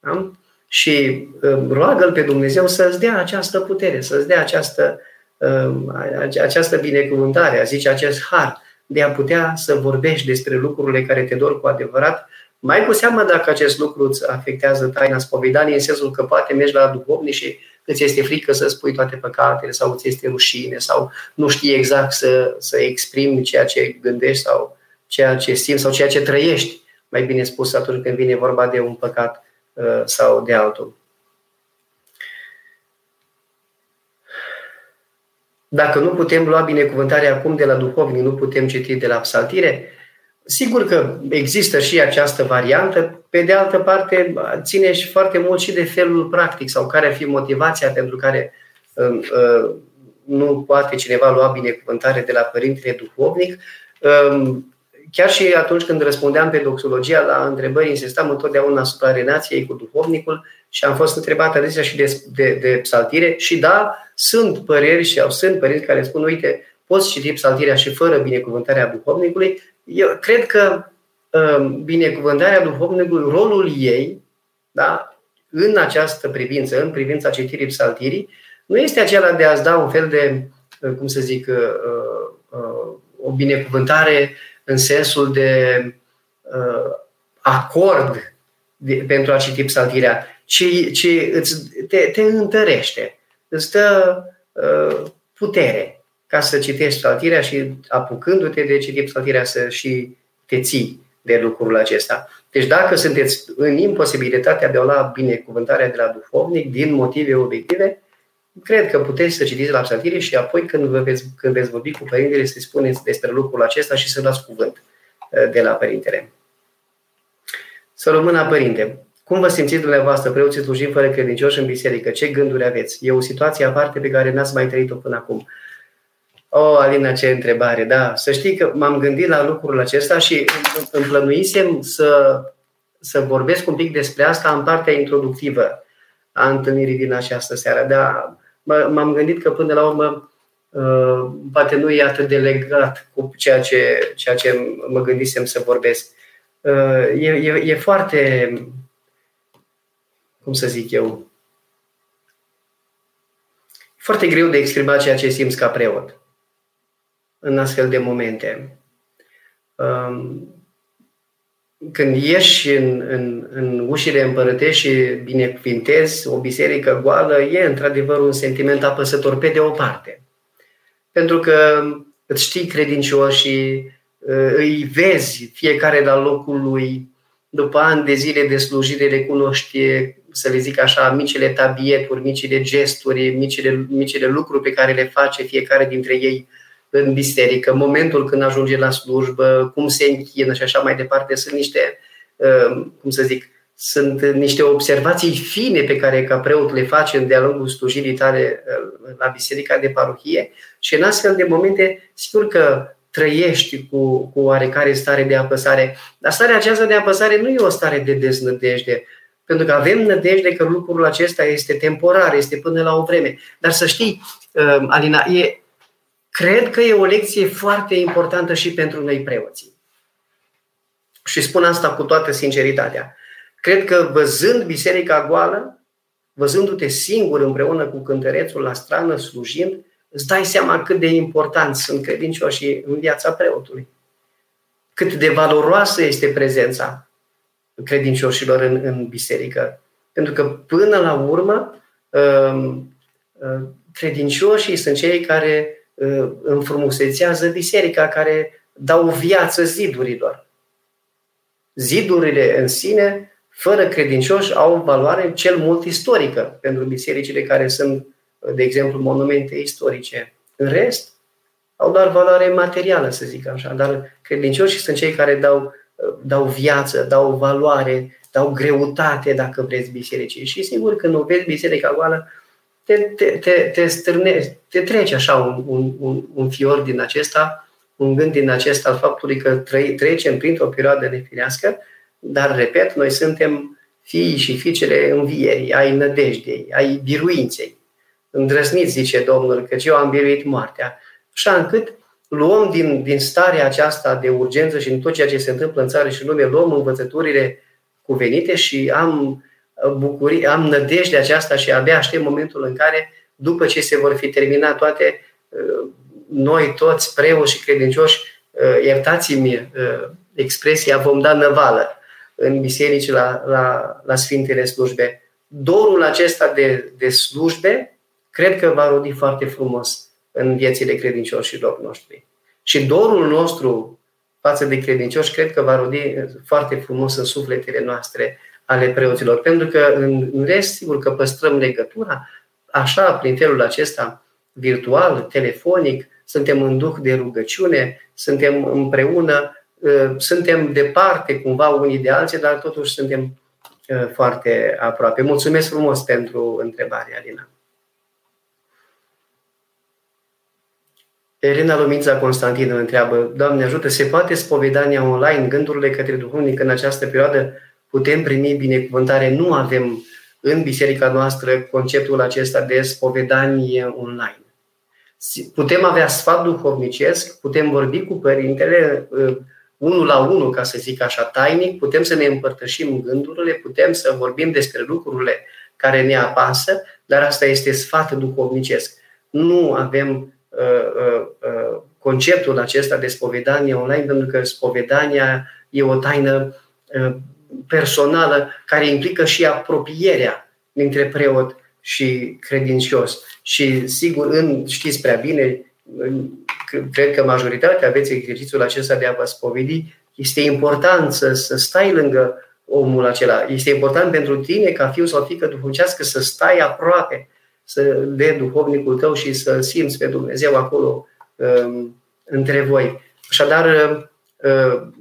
Speaker 1: Da? Și um, roagă-L pe Dumnezeu să-ți dea această putere, să-ți dea această, um, această binecuvântare, a zice acest har, de a putea să vorbești despre lucrurile care te dor cu adevărat, mai cu seamă dacă acest lucru îți afectează taina spovedaniei, în sensul că poate mergi la duhovnic și îți este frică să spui toate păcatele sau îți este rușine sau nu știi exact să, să exprimi ceea ce gândești sau ceea ce simți sau ceea ce trăiești, mai bine spus atunci când vine vorba de un păcat uh, sau de altul. Dacă nu putem lua binecuvântarea acum de la duhovnic, nu putem citi de la psaltire, sigur că există și această variantă. Pe de altă parte, ține și foarte mult și de felul practic sau care ar fi motivația pentru care uh, uh, nu poate cineva lua binecuvântare de la Părintele Duhovnic. Um, chiar și atunci când răspundeam pe doxologia la întrebări, insistam întotdeauna asupra relației cu duhovnicul și am fost întrebat adesea și de, de, de psaltire și da, sunt păreri și au sunt părinți care spun, uite, poți citi psaltirea și fără binecuvântarea duhovnicului. Eu cred că um, binecuvântarea duhovnicului, rolul ei, da, în această privință, în privința citirii psaltirii, nu este acela de a-ți da un fel de, uh, cum să zic, uh, uh, o binecuvântare în sensul de acord de, pentru a citi psaltirea, ci, ci îți, te, te întărește, îți dă putere ca să citești psaltirea și apucându-te de citit psaltirea să și te ții de lucrul acesta. Deci dacă sunteți în imposibilitatea de a lua binecuvântarea de la duhovnic din motive obiective, cred că puteți să citiți la psaltire și apoi când, vă veți, când veți vorbi cu părintele să spuneți despre lucrul acesta și să luați cuvânt uh, de la părintele. Să rămână părinte. Cum vă simțiți dumneavoastră, preoții slujim fără credincioși în biserică? Ce gânduri aveți? E o situație aparte pe care n-ați mai trăit-o până acum. O, oh, Alina, ce întrebare, da. Să știi că m-am gândit la lucrul acesta și îmi plănuisem să, să vorbesc un pic despre asta în partea introductivă a întâlnirii din această seară. Dar m-am gândit că până la urmă uh, poate nu e atât de legat cu ceea ce, ceea ce mă gândisem să vorbesc. Uh, e, e, e foarte, cum să zic eu, foarte greu de exprimat ceea ce simți ca preot în astfel de momente. Um, când ieși în, în, în ușile împărătești și binecuvintezi o biserică goală, e într-adevăr un sentiment apăsător pe de o parte. Pentru că îți știi credincioși și uh, îi vezi fiecare la locul lui, după ani de zile de slujire le cunoști, să le zic așa, micile tabieturi, micile gesturi, micile, micile lucruri pe care le face fiecare dintre ei în biserică, momentul când ajunge la slujbă, cum se închină și așa mai departe, sunt niște, uh, cum să zic, sunt niște observații fine pe care ca preot le faci în de-a lungul slujirii tale uh, la biserica de parohie și în astfel de momente, sigur că trăiești cu, cu oarecare stare de apăsare, dar starea aceasta de apăsare nu e o stare de deznădejde, pentru că avem nădejde că lucrul acesta este temporar, este până la o vreme. Dar să știi, uh, Alina, e Cred că e o lecție foarte importantă și pentru noi preoții. Și spun asta cu toată sinceritatea. Cred că văzând biserica goală, văzându-te singur împreună cu cântărețul la strană, slujind, îți dai seama cât de important sunt credincioșii în viața preotului. Cât de valoroasă este prezența credincioșilor în, în biserică. Pentru că până la urmă, um, uh, credincioșii sunt cei care Uh, înfrumusețează biserica, care dau viață zidurilor. Zidurile în sine, fără credincioși, au valoare cel mult istorică pentru bisericile care sunt, de exemplu, monumente istorice. În rest, au doar valoare materială, să zic așa, dar credincioșii sunt cei care dau, dau viață, dau valoare, dau greutate, dacă vreți, bisericii. Și sigur, când o vezi biserica goală, te, te, te, te, stârne, te trece așa un, un, un, un fior din acesta, un gând din acesta al faptului că trecem printr-o perioadă nefirească, dar, repet, noi suntem fiii și fiicele învierii, ai nădejdei, ai biruinței. Îndrăsniți, zice Domnul, că eu am biruit moartea. așa încât luăm din, din starea aceasta de urgență și în tot ceea ce se întâmplă în țară și în lume, luăm învățăturile cuvenite și am bucurie, am nădejdea aceasta și abia aștept momentul în care, după ce se vor fi terminat toate, noi toți, preoți și credincioși, iertați-mi expresia, vom da năvală în biserici la, la, la Sfintele Slujbe. Dorul acesta de, de slujbe cred că va rodi foarte frumos în viețile credincioșilor noștri. Și dorul nostru față de credincioși cred că va rodi foarte frumos în sufletele noastre ale preoților. Pentru că în rest, sigur că păstrăm legătura, așa, prin felul acesta, virtual, telefonic, suntem în duh de rugăciune, suntem împreună, ă, suntem departe cumva unii de alții, dar totuși suntem ă, foarte aproape. Mulțumesc frumos pentru întrebare, Alina. Elena Lumința Constantin întreabă, Doamne ajută, se poate spovedania online, gândurile către duhovnic în această perioadă? Putem primi binecuvântare? Nu avem în biserica noastră conceptul acesta de spovedanie online. Putem avea sfat duhovnicesc, putem vorbi cu părintele ă, unul la unul, ca să zic așa, tainic, putem să ne împărtășim gândurile, putem să vorbim despre lucrurile care ne apasă, dar asta este sfat duhovnicesc. Nu avem Uh, uh, uh, conceptul acesta de spovedanie online, pentru că spovedania e o taină personală care implică și apropierea dintre preot și credincios. Și sigur, în, știți prea bine, cred că majoritatea aveți exercițiul acesta de a vă spovedi, este important să, să stai lângă omul acela. Este important pentru tine, ca fiu sau fică duhovnicească, să stai aproape să de duhovnicul tău și să simți pe Dumnezeu acolo um, între voi. Așadar, uh,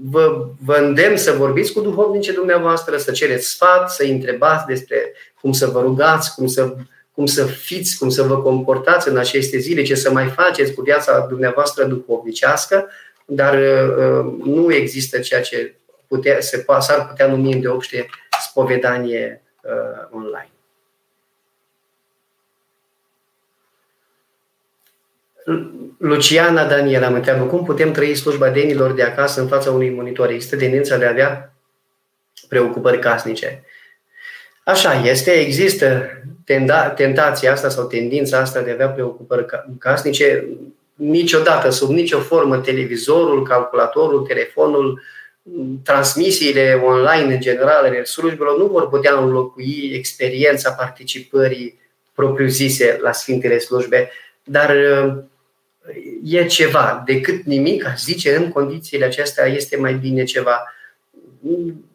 Speaker 1: vă, vă îndemn să vorbiți cu duhovnicii dumneavoastră, să cereți sfat, să întrebați despre cum să vă rugați, cum să, cum să fiți, cum să vă comportați în aceste zile, ce să mai faceți cu viața dumneavoastră duhovnicească, dar uh, nu există ceea ce putea, se, s-ar putea numi de obște spovedanie uh, online. Luciana Daniela mă întreabă cum putem trăi slujba denilor de acasă în fața unui monitor. Există tendința de a avea preocupări casnice. Așa este, există tenda, tentația asta sau tendința asta de a avea preocupări casnice. Niciodată, sub nicio formă, televizorul, calculatorul, telefonul, transmisiile online în general ale slujbelor nu vor putea înlocui experiența participării propriu-zise la Sfintele Slujbe, dar e ceva, decât nimic, aș zice, în condițiile acestea este mai bine ceva.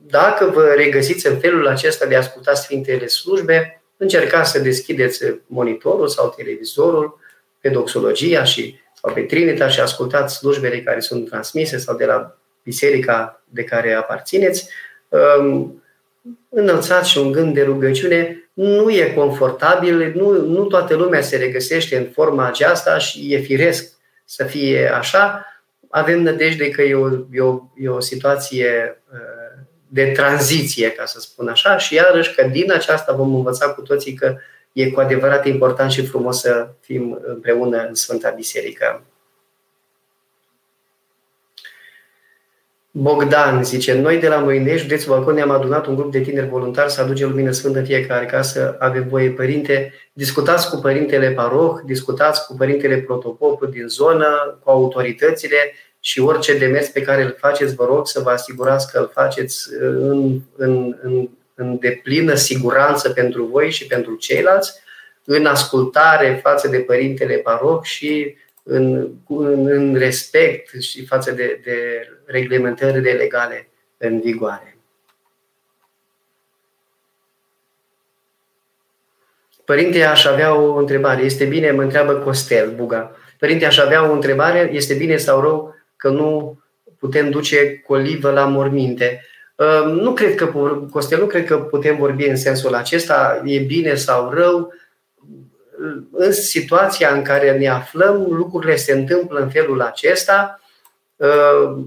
Speaker 1: Dacă vă regăsiți în felul acesta de a asculta Sfintele Slujbe, încercați să deschideți monitorul sau televizorul pe doxologia și, sau pe Trinita și ascultați slujbele care sunt transmise sau de la biserica de care aparțineți. Înălțați și un gând de rugăciune nu e confortabil, nu, nu toată lumea se regăsește în forma aceasta și e firesc să fie așa. Avem nădejde că e o, e o, e o situație uh, de tranziție, ca să spun așa, și iarăși că din aceasta vom învăța cu toții că e cu adevărat important și frumos să fim împreună în Sfânta Biserică. Bogdan zice, noi de la Moinești, județul Bacău, ne-am adunat un grup de tineri voluntari să aduce lumină sfântă în fiecare casă. Avem voie, părinte, discutați cu părintele paroh, discutați cu părintele protopop din zonă, cu autoritățile și orice demers pe care îl faceți, vă rog să vă asigurați că îl faceți în, în, în, în deplină siguranță pentru voi și pentru ceilalți, în ascultare față de părintele paroh și în, în, în respect și față de, de reglementările legale în vigoare. Părinte, aș avea o întrebare. Este bine, mă întreabă Costel Buga. Părinte, aș avea o întrebare. Este bine sau rău că nu putem duce colivă la morminte? Nu cred că, Costel, nu cred că putem vorbi în sensul acesta. E bine sau rău? În situația în care ne aflăm, lucrurile se întâmplă în felul acesta. Uh,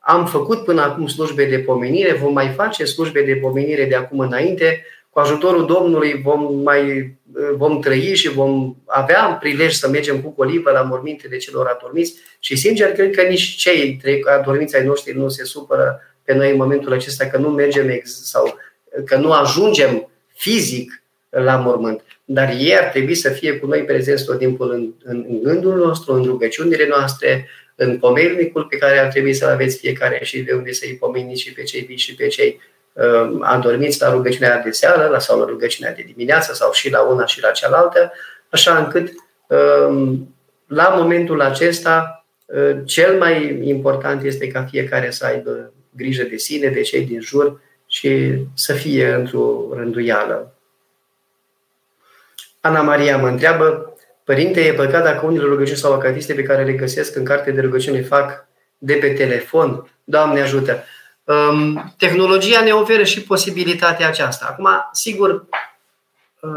Speaker 1: am făcut până acum slujbe de pomenire, vom mai face slujbe de pomenire de acum înainte, cu ajutorul Domnului vom mai vom trăi și vom avea prilej să mergem cu colivă la mormintele celor adormiți și sincer cred că nici cei trei adormiți ai noștri nu se supără pe noi în momentul acesta că nu mergem ex, sau că nu ajungem fizic la mormânt. Dar ei ar trebui să fie cu noi prezenți tot timpul în, în, în gândul nostru, în rugăciunile noastre, în pomelnicul pe care ar trebui să-l aveți fiecare și de unde să-i pomeniți și pe cei vii și pe cei uh, adormiți la rugăciunea de seară la, sau la rugăciunea de dimineață sau și la una și la cealaltă, așa încât uh, la momentul acesta uh, cel mai important este ca fiecare să aibă grijă de sine, de cei din jur și să fie într-o rânduială. Ana Maria mă întreabă, Părinte, e păcat dacă unele rugăciuni sau acatiste pe care le găsesc în carte de rugăciuni fac de pe telefon? Doamne ajută! Um, tehnologia ne oferă și posibilitatea aceasta. Acum, sigur, uh,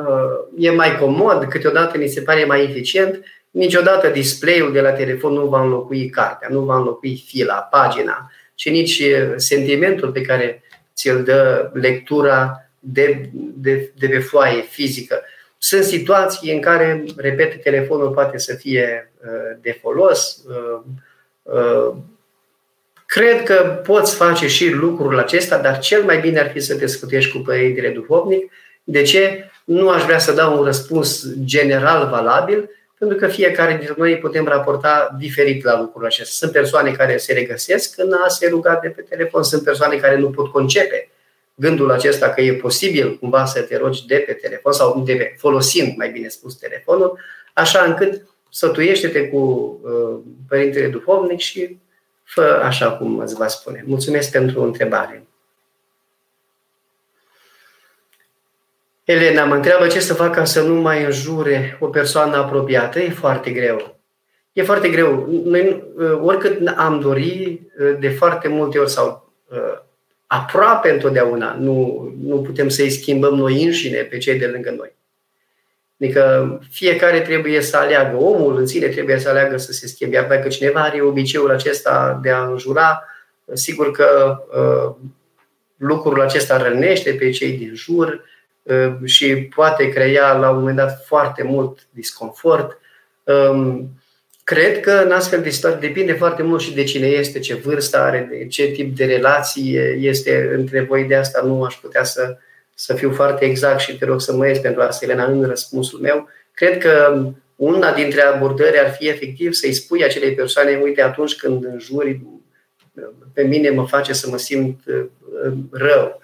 Speaker 1: e mai comod, câteodată mi se pare mai eficient, niciodată display-ul de la telefon nu va înlocui cartea, nu va înlocui fila, pagina, ci nici uh, sentimentul pe care ți-l dă lectura de, de, de pe foaie fizică. Sunt situații în care, repet, telefonul poate să fie uh, de folos. Uh, uh, cred că poți face și lucrul acesta, dar cel mai bine ar fi să te scutești cu părintele duhovnic. De ce? Nu aș vrea să dau un răspuns general valabil, pentru că fiecare dintre noi putem raporta diferit la lucrul acesta. Sunt persoane care se regăsesc în a se ruga de pe telefon, sunt persoane care nu pot concepe gândul acesta că e posibil cumva să te rogi de pe telefon sau de pe, folosind, mai bine spus, telefonul, așa încât sătuiește-te cu uh, Părintele Duhovnic și fă așa cum îți va spune. Mulțumesc pentru întrebare. Elena mă întreabă ce să fac ca să nu mai înjure o persoană apropiată. E foarte greu. E foarte greu. Noi, uh, oricât am dori, uh, de foarte multe ori sau uh, aproape întotdeauna. Nu, nu putem să-i schimbăm noi înșine pe cei de lângă noi. Adică fiecare trebuie să aleagă, omul în sine trebuie să aleagă să se schimbe. Iar dacă cineva are obiceiul acesta de a înjura, sigur că uh, lucrul acesta rănește pe cei din jur uh, și poate crea la un moment dat foarte mult disconfort. Um, Cred că în astfel de situații depinde foarte mult și de cine este, ce vârstă are, de ce tip de relație este între voi. De asta nu aș putea să, să fiu foarte exact și te rog să mă ies pentru asta, Elena, în răspunsul meu. Cred că una dintre abordări ar fi efectiv să-i spui acelei persoane, uite, atunci când înjuri, pe mine mă face să mă simt uh, rău,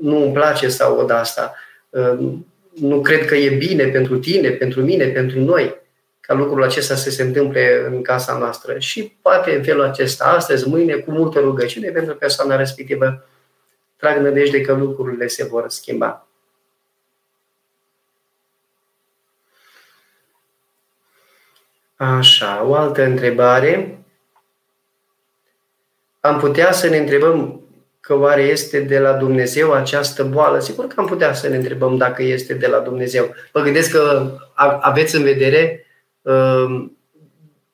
Speaker 1: nu îmi place să aud asta, uh, nu cred că e bine pentru tine, pentru mine, pentru noi ca lucrul acesta să se întâmple în casa noastră. Și poate în felul acesta, astăzi, mâine, cu multă rugăciune pentru persoana respectivă, trag nădejde că lucrurile se vor schimba. Așa, o altă întrebare. Am putea să ne întrebăm că oare este de la Dumnezeu această boală? Sigur că am putea să ne întrebăm dacă este de la Dumnezeu. Vă gândesc că aveți în vedere Ehm,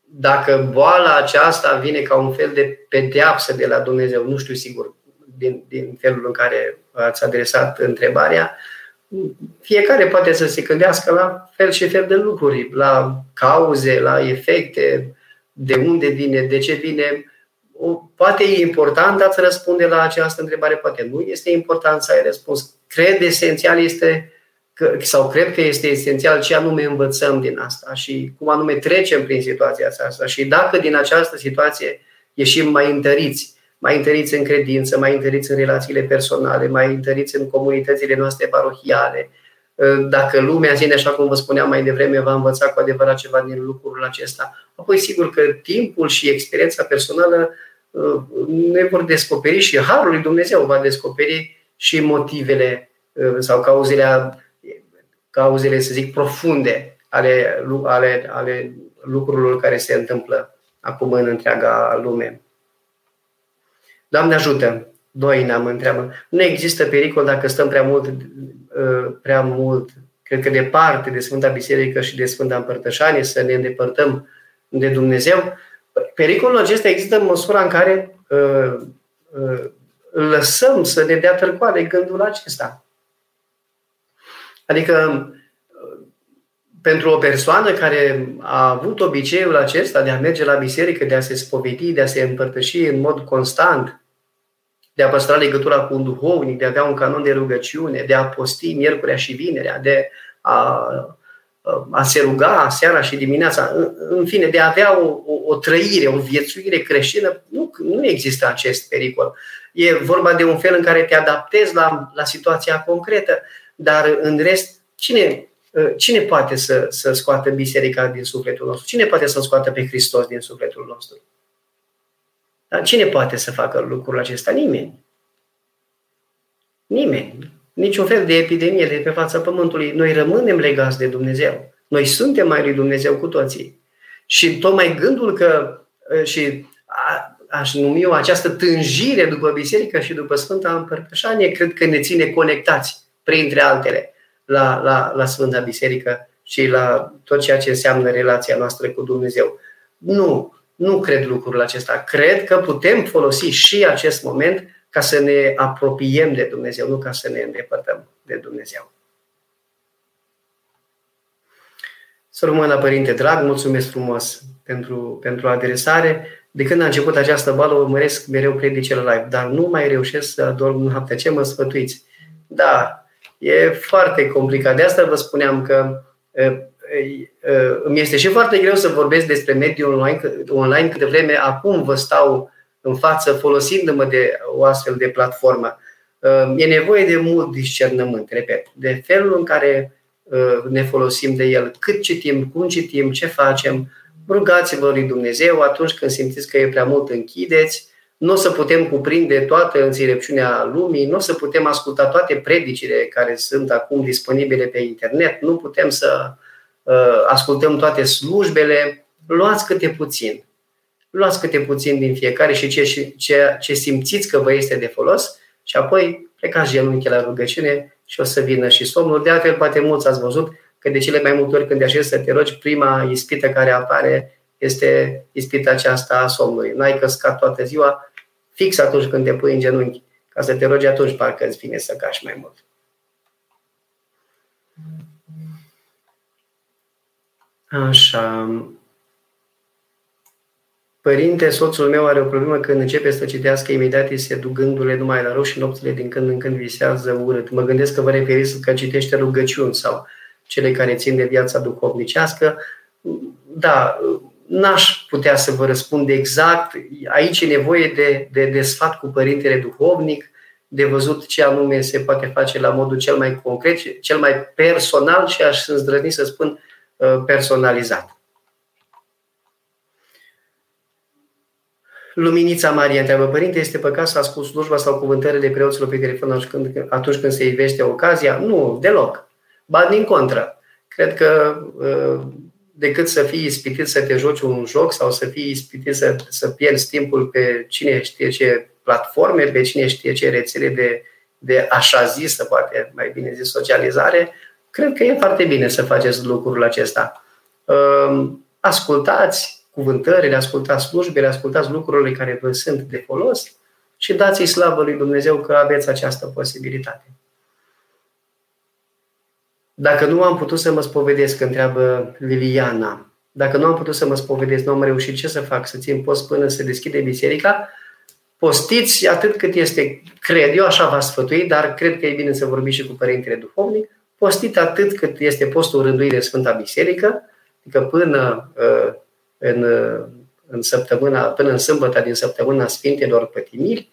Speaker 1: dacă boala aceasta vine ca un fel de pedeapsă de la Dumnezeu, nu știu sigur din, din felul în care ați adresat întrebarea, fiecare poate să se gândească la fel și fel de lucruri, la cauze, la efecte, de unde vine, de ce vine. Poate e important să răspunde la această întrebare, poate nu este important să ai răspuns. Cred esențial este că, sau cred că este esențial ce anume învățăm din asta și cum anume trecem prin situația asta și dacă din această situație ieșim mai întăriți, mai întăriți în credință, mai întăriți în relațiile personale, mai întăriți în comunitățile noastre parohiale, dacă lumea în sine, așa cum vă spuneam mai devreme, va învăța cu adevărat ceva din lucrul acesta, apoi sigur că timpul și experiența personală uh, ne vor descoperi și Harul lui Dumnezeu va descoperi și motivele uh, sau cauzele cauzele, să zic, profunde ale, ale, ale lucrurilor care se întâmplă acum în întreaga lume. Doamne ajută! Doi ne-am întreabă. Nu există pericol dacă stăm prea mult, uh, prea mult, cred că departe de Sfânta Biserică și de Sfânta Împărtășanie, să ne îndepărtăm de Dumnezeu. Pericolul acesta există în măsura în care uh, uh, lăsăm să ne dea târcoare gândul acesta. Adică pentru o persoană care a avut obiceiul acesta de a merge la biserică, de a se spovedi, de a se împărtăși în mod constant, de a păstra legătura cu un duhovnic, de a avea un canon de rugăciune, de a posti miercurea și vinerea, de a, a se ruga seara și dimineața, în, în fine, de a avea o, o, o trăire, o viețuire creștină, nu, nu există acest pericol. E vorba de un fel în care te adaptezi la, la situația concretă, dar în rest, cine Ă, cine poate să, să scoată biserica din sufletul nostru? Cine poate să scoată pe Hristos din sufletul nostru? Dar cine poate să facă lucrul acesta? Nimeni. Nimeni. Niciun fel de epidemie de pe fața Pământului. Noi rămânem legați de Dumnezeu. Noi suntem mai lui Dumnezeu cu toții. Și tocmai gândul că ă, și a, aș numi eu această tânjire după biserică și după Sfânta Împărtășanie, cred că ne ține conectați, printre altele la, la, la Sfânta Biserică și la tot ceea ce înseamnă relația noastră cu Dumnezeu. Nu, nu cred lucrul acesta. Cred că putem folosi și acest moment ca să ne apropiem de Dumnezeu, nu ca să ne îndepărtăm de Dumnezeu. Să rămână, Părinte drag, mulțumesc frumos pentru, pentru adresare. De când a început această bală, urmăresc mereu predicele live, dar nu mai reușesc să dorm noaptea. Ce mă sfătuiți? Da, E foarte complicat. De asta vă spuneam că îmi este și foarte greu să vorbesc despre mediul online, online câte vreme acum vă stau în față folosindu-mă de o astfel de platformă. E nevoie de mult discernământ, repet, de felul în care ne folosim de el, cât citim, cum citim, ce facem. Rugați-vă lui Dumnezeu atunci când simțiți că e prea mult, închideți nu o să putem cuprinde toată înțelepciunea lumii, nu o să putem asculta toate predicile care sunt acum disponibile pe internet, nu putem să uh, ascultăm toate slujbele. Luați câte puțin. Luați câte puțin din fiecare și ce, ce, ce simțiți că vă este de folos și apoi plecați genunchi la rugăciune și o să vină și somnul. De altfel, poate mulți ați văzut că de cele mai multe ori când te așezi să te rogi, prima ispită care apare este ispita aceasta a somnului. N-ai căscat toată ziua, fix atunci când te pui în genunchi, ca să te rogi atunci, parcă îți vine să cași mai mult. Așa. Părinte, soțul meu are o problemă când începe să citească, imediat îi se duc gândurile numai la rău și nopțile din când în când visează urât. Mă gândesc că vă referiți că citește rugăciuni sau cele care țin de viața duhovnicească. Da, n-aș putea să vă răspund exact. Aici e nevoie de, de, de sfat cu părintele duhovnic, de văzut ce anume se poate face la modul cel mai concret, cel mai personal și aș îndrăzni să spun uh, personalizat. Luminița Maria întreabă, Părinte, este păcat să ascult slujba sau cuvântările preoților pe telefon atunci când, atunci când se ivește ocazia? Nu, deloc. Ba din contră. Cred că uh, decât să fii ispitit să te joci un joc sau să fii ispitit să, să pierzi timpul pe cine știe ce platforme, pe cine știe ce rețele de, de așa zisă, poate mai bine zis, socializare, cred că e foarte bine să faceți lucrul acesta. Ehm, ascultați cuvântările, ascultați slujbele, ascultați lucrurile care vă sunt de folos și dați-i slavă lui Dumnezeu că aveți această posibilitate. Dacă nu am putut să mă spovedesc, întreabă Liliana, dacă nu am putut să mă spovedesc, nu am reușit, ce să fac? Să țin post până se deschide biserica? Postiți atât cât este, cred, eu așa v sfătui, dar cred că e bine să vorbiți și cu Părintele Duhovnic, postit atât cât este postul rânduit de Sfânta Biserică, adică până uh, în, uh, în săptămâna, până în sâmbătă din săptămâna Sfintelor Pătimiri,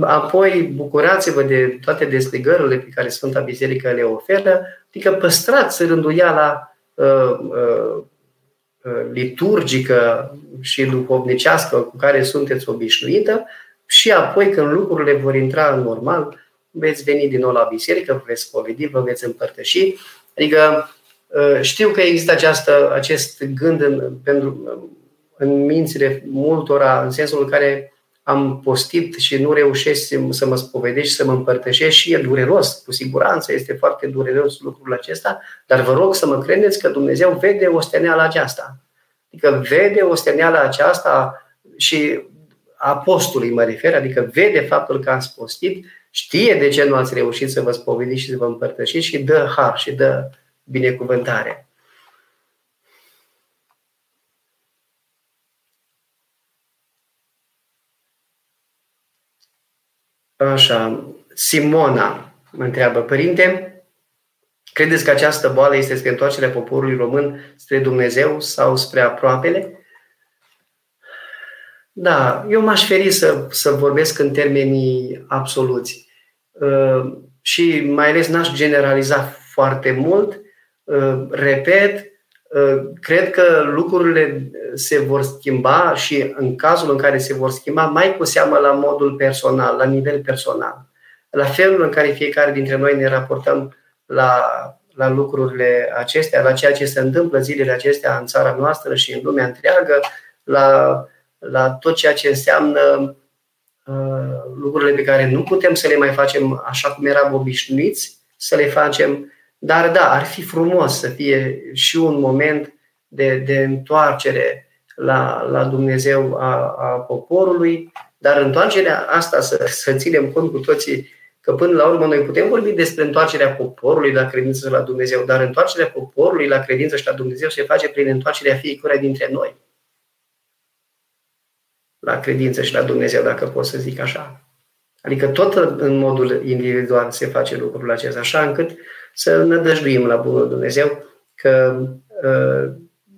Speaker 1: Apoi bucurați-vă de toate desligările pe care Sfânta Biserică le oferă, adică păstrați rânduiala uh, uh, uh, liturgică și duhovnicească cu care sunteți obișnuită și apoi când lucrurile vor intra în normal, veți veni din nou la biserică, vă veți povedi, vă veți împărtăși. Adică uh, știu că există această, acest gând în, pentru, în mințile multora, în sensul în care am postit și nu reușesc să mă spovedesc și să mă împărtășesc și e dureros, cu siguranță este foarte dureros lucrul acesta, dar vă rog să mă credeți că Dumnezeu vede osteneala aceasta. Adică vede osteneala aceasta și apostolului mă refer, adică vede faptul că ați postit știe de ce nu ați reușit să vă spovediți și să vă împărtășiți și dă har și dă binecuvântare. Așa, Simona mă întreabă, Părinte, credeți că această boală este spre întoarcerea poporului român spre Dumnezeu sau spre aproapele? Da, eu m-aș feri să, să vorbesc în termenii absoluți. Uh, și mai ales n-aș generaliza foarte mult. Uh, repet, uh, cred că lucrurile se vor schimba și în cazul în care se vor schimba, mai cu seamă la modul personal, la nivel personal. La felul în care fiecare dintre noi ne raportăm la, la lucrurile acestea, la ceea ce se întâmplă zilele acestea în țara noastră și în lumea întreagă, la, la tot ceea ce înseamnă uh, lucrurile pe care nu putem să le mai facem așa cum eram obișnuiți să le facem, dar da, ar fi frumos să fie și un moment de, de întoarcere la, la Dumnezeu a, a poporului, dar întoarcerea asta să, să ținem cont cu toții că până la urmă noi putem vorbi despre întoarcerea poporului la credință la Dumnezeu, dar întoarcerea poporului la credință și la Dumnezeu se face prin întoarcerea fiecare dintre noi la credință și la Dumnezeu, dacă pot să zic așa. Adică tot în modul individual se face lucrul acesta, așa încât să nădăjduim la Bunul Dumnezeu că uh,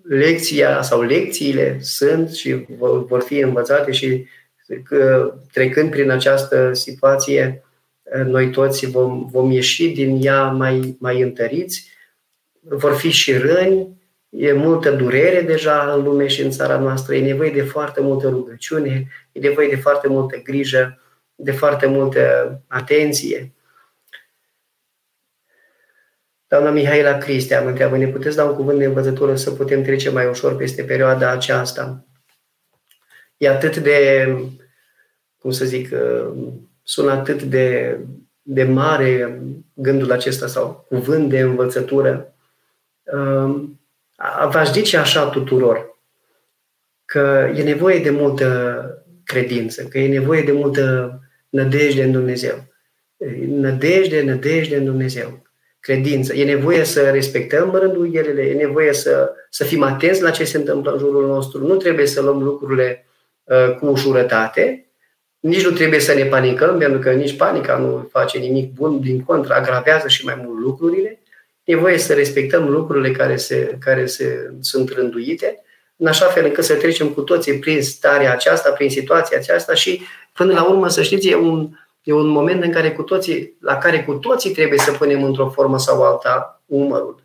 Speaker 1: lecția sau lecțiile sunt și vor, vor fi învățate și că trecând prin această situație, uh, noi toți vom, vom ieși din ea mai, mai întăriți, vor fi și răni, E multă durere deja în lume și în țara noastră, e nevoie de foarte multă rugăciune, e nevoie de foarte multă grijă, de foarte multă atenție. Doamna Mihaela Cristea mă întreabă, ne puteți da un cuvânt de învățătură să putem trece mai ușor peste perioada aceasta? E atât de, cum să zic, sună atât de, de mare gândul acesta sau cuvânt de învățătură v-aș zice așa tuturor, că e nevoie de multă credință, că e nevoie de multă nădejde în Dumnezeu. Nădejde, nădejde în Dumnezeu. Credință. E nevoie să respectăm rânduielile, e nevoie să, să fim atenți la ce se întâmplă în jurul nostru. Nu trebuie să luăm lucrurile uh, cu ușurătate, nici nu trebuie să ne panicăm, pentru că nici panica nu face nimic bun, din contră, agravează și mai mult lucrurile. E voie să respectăm lucrurile care, se, care se, sunt rânduite, în așa fel încât să trecem cu toții prin starea aceasta, prin situația aceasta și până la urmă, să știți, e un, e un moment în care cu toții, la care cu toții trebuie să punem într-o formă sau alta umărul.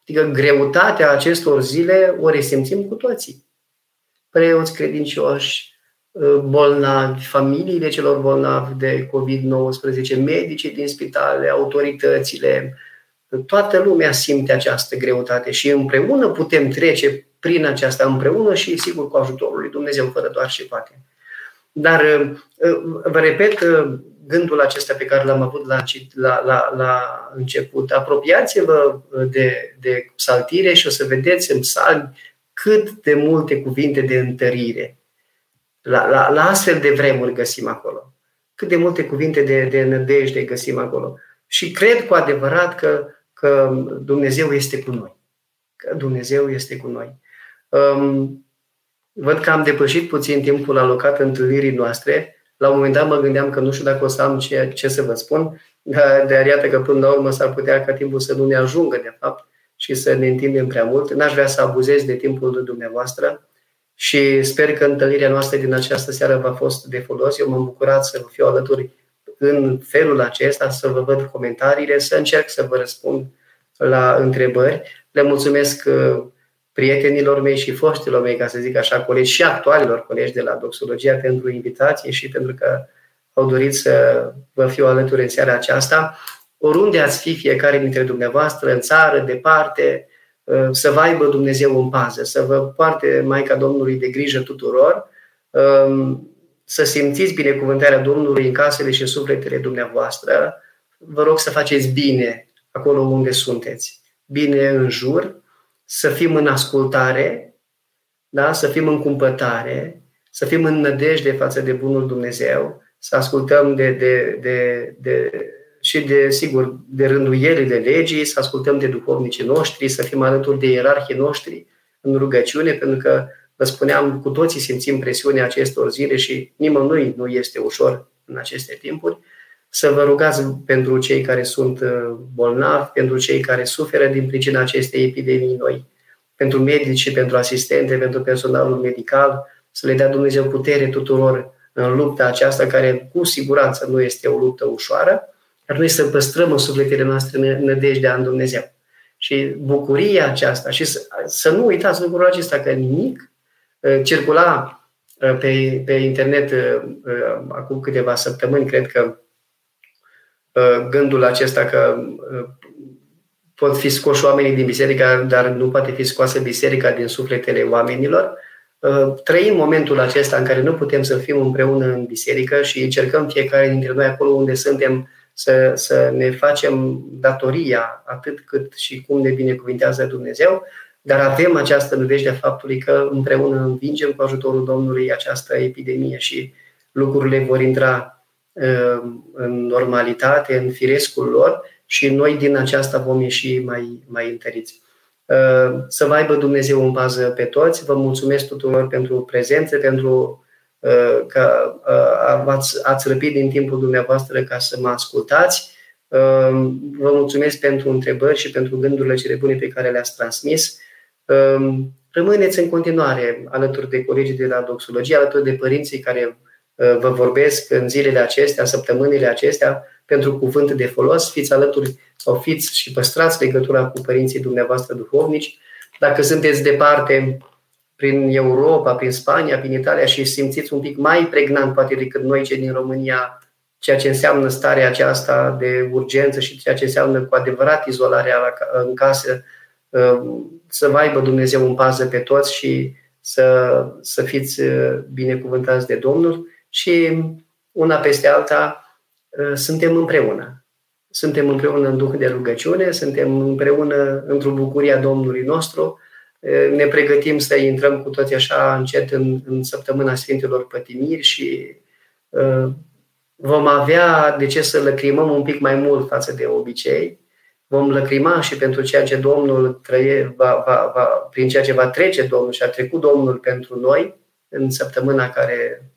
Speaker 1: Adică greutatea acestor zile o resimțim cu toții. Preoți credincioși, bolnavi, familiile celor bolnavi de COVID-19, medicii din spitale, autoritățile, Toată lumea simte această greutate și împreună putem trece prin aceasta împreună și, sigur, cu ajutorul lui Dumnezeu, fără doar și poate. Dar, uh, uh, vă repet, uh, gândul acesta pe care l-am avut la, la, la, la început. Apropiați-vă de, de psaltire și o să vedeți în psalmi cât de multe cuvinte de întărire. La, la, la astfel de vremuri găsim acolo. Cât de multe cuvinte de, de nădejde găsim acolo. Și cred cu adevărat că că Dumnezeu este cu noi. Că Dumnezeu este cu noi. Um, văd că am depășit puțin timpul alocat întâlnirii noastre. La un moment dat mă gândeam că nu știu dacă o să am ce, ce să vă spun, dar iată că până la urmă s-ar putea ca timpul să nu ne ajungă, de fapt, și să ne întindem prea mult. N-aș vrea să abuzez de timpul dumneavoastră și sper că întâlnirea noastră din această seară v-a fost de folos. Eu m-am bucurat să fiu alături în felul acesta, să vă văd comentariile, să încerc să vă răspund la întrebări. Le mulțumesc uh, prietenilor mei și foștilor mei, ca să zic așa, colegi și actualilor colegi de la Doxologia pentru invitație și pentru că au dorit să vă fiu alături în seara aceasta. Oriunde ați fi fiecare dintre dumneavoastră, în țară, departe, uh, să vă aibă Dumnezeu în pază, să vă poarte Maica Domnului de grijă tuturor, um, să simțiți binecuvântarea Domnului în casele și în sufletele dumneavoastră. Vă rog să faceți bine acolo unde sunteți. Bine în jur, să fim în ascultare, da? să fim în cumpătare, să fim în nădejde față de Bunul Dumnezeu, să ascultăm de, de, de, de și de, sigur, de rânduielile legii, să ascultăm de duhovnicii noștri, să fim alături de ierarhii noștri în rugăciune, pentru că, vă spuneam, cu toții simțim presiunea acestor zile și nimănui nu este ușor în aceste timpuri. Să vă rugați pentru cei care sunt uh, bolnavi, pentru cei care suferă din pricina acestei epidemii noi, pentru medici și pentru asistente, pentru personalul medical, să le dea Dumnezeu putere tuturor în lupta aceasta, care cu siguranță nu este o luptă ușoară, dar noi să păstrăm în sufletele noastre nădejdea în Dumnezeu. Și bucuria aceasta, și să, să nu uitați lucrul acesta, că nimic uh, circula uh, pe, pe internet uh, acum câteva săptămâni, cred că gândul acesta că pot fi scoși oamenii din biserică, dar nu poate fi scoasă biserica din sufletele oamenilor. Trăim momentul acesta în care nu putem să fim împreună în biserică și încercăm fiecare dintre noi acolo unde suntem să, să ne facem datoria atât cât și cum ne binecuvintează Dumnezeu, dar avem această nădejde a faptului că împreună învingem cu ajutorul Domnului această epidemie și lucrurile vor intra uh, în normalitate, în firescul lor și noi din aceasta vom ieși mai, mai întăriți. Uh, să vă aibă Dumnezeu în bază pe toți. Vă mulțumesc tuturor pentru prezență, pentru Uh, că uh, ați, ați răpit din timpul dumneavoastră ca să mă ascultați. Uh, vă mulțumesc pentru întrebări și pentru gândurile cele bune pe care le-ați transmis. Rămâneți în continuare alături de colegii de la doxologie, alături de părinții care vă vorbesc în zilele acestea, în săptămânile acestea, pentru cuvânt de folos. Fiți alături sau fiți și păstrați legătura cu părinții dumneavoastră duhovnici. Dacă sunteți departe, prin Europa, prin Spania, prin Italia și simțiți un pic mai pregnant, poate decât noi cei din România, ceea ce înseamnă starea aceasta de urgență și ceea ce înseamnă cu adevărat izolarea în casă, uh, să vă aibă Dumnezeu în pază pe toți și să, să fiți uh, binecuvântați de Domnul și una peste alta uh, suntem împreună. Suntem împreună în Duh de rugăciune, suntem împreună într-o bucurie a Domnului nostru, ne pregătim să intrăm cu toți așa încet în, în săptămâna Sfintelor Pătimiri și uh, vom avea de ce să lăcrimăm un pic mai mult față de obicei. Vom lăcrima și pentru ceea ce Domnul trăie, va, va, va, prin ceea ce va trece Domnul și a trecut Domnul pentru noi în săptămâna care uh,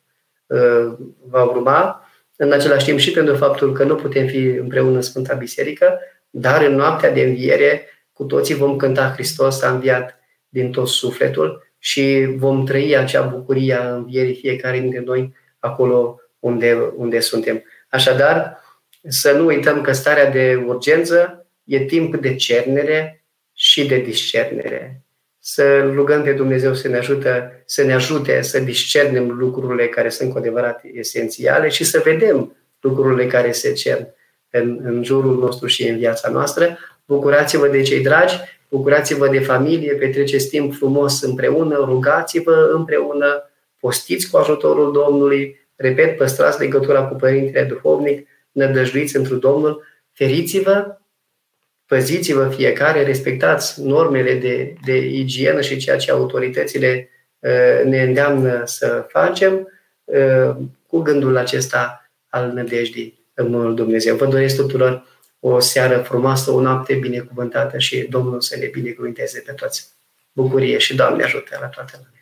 Speaker 1: va urma. În același timp și pentru faptul că nu putem fi împreună în Sfânta Biserică, dar în noaptea de înviere cu toții vom cânta Hristos a înviat din tot sufletul și vom trăi acea bucurie a învierii fiecare dintre noi acolo unde, unde suntem. Așadar, să nu uităm că starea de urgență e timp de cernere și de discernere. Să rugăm pe Dumnezeu să ne, ajută, să ne ajute să discernem lucrurile care sunt cu adevărat esențiale și să vedem lucrurile care se cer în, în jurul nostru și în viața noastră. Bucurați-vă de cei dragi bucurați-vă de familie, petreceți timp frumos împreună, rugați-vă împreună, postiți cu ajutorul Domnului, repet, păstrați legătura cu Părintele Duhovnic, nădăjduiți într Domnul, feriți-vă, păziți-vă fiecare, respectați normele de, de igienă și ceea ce autoritățile uh, ne îndeamnă să facem, uh, cu gândul acesta al nădejdii în Bunul Dumnezeu. Vă doresc tuturor o seară frumoasă, o noapte binecuvântată și Domnul să ne binecuvânteze pe toți. Bucurie și Doamne ajută la toată lumea.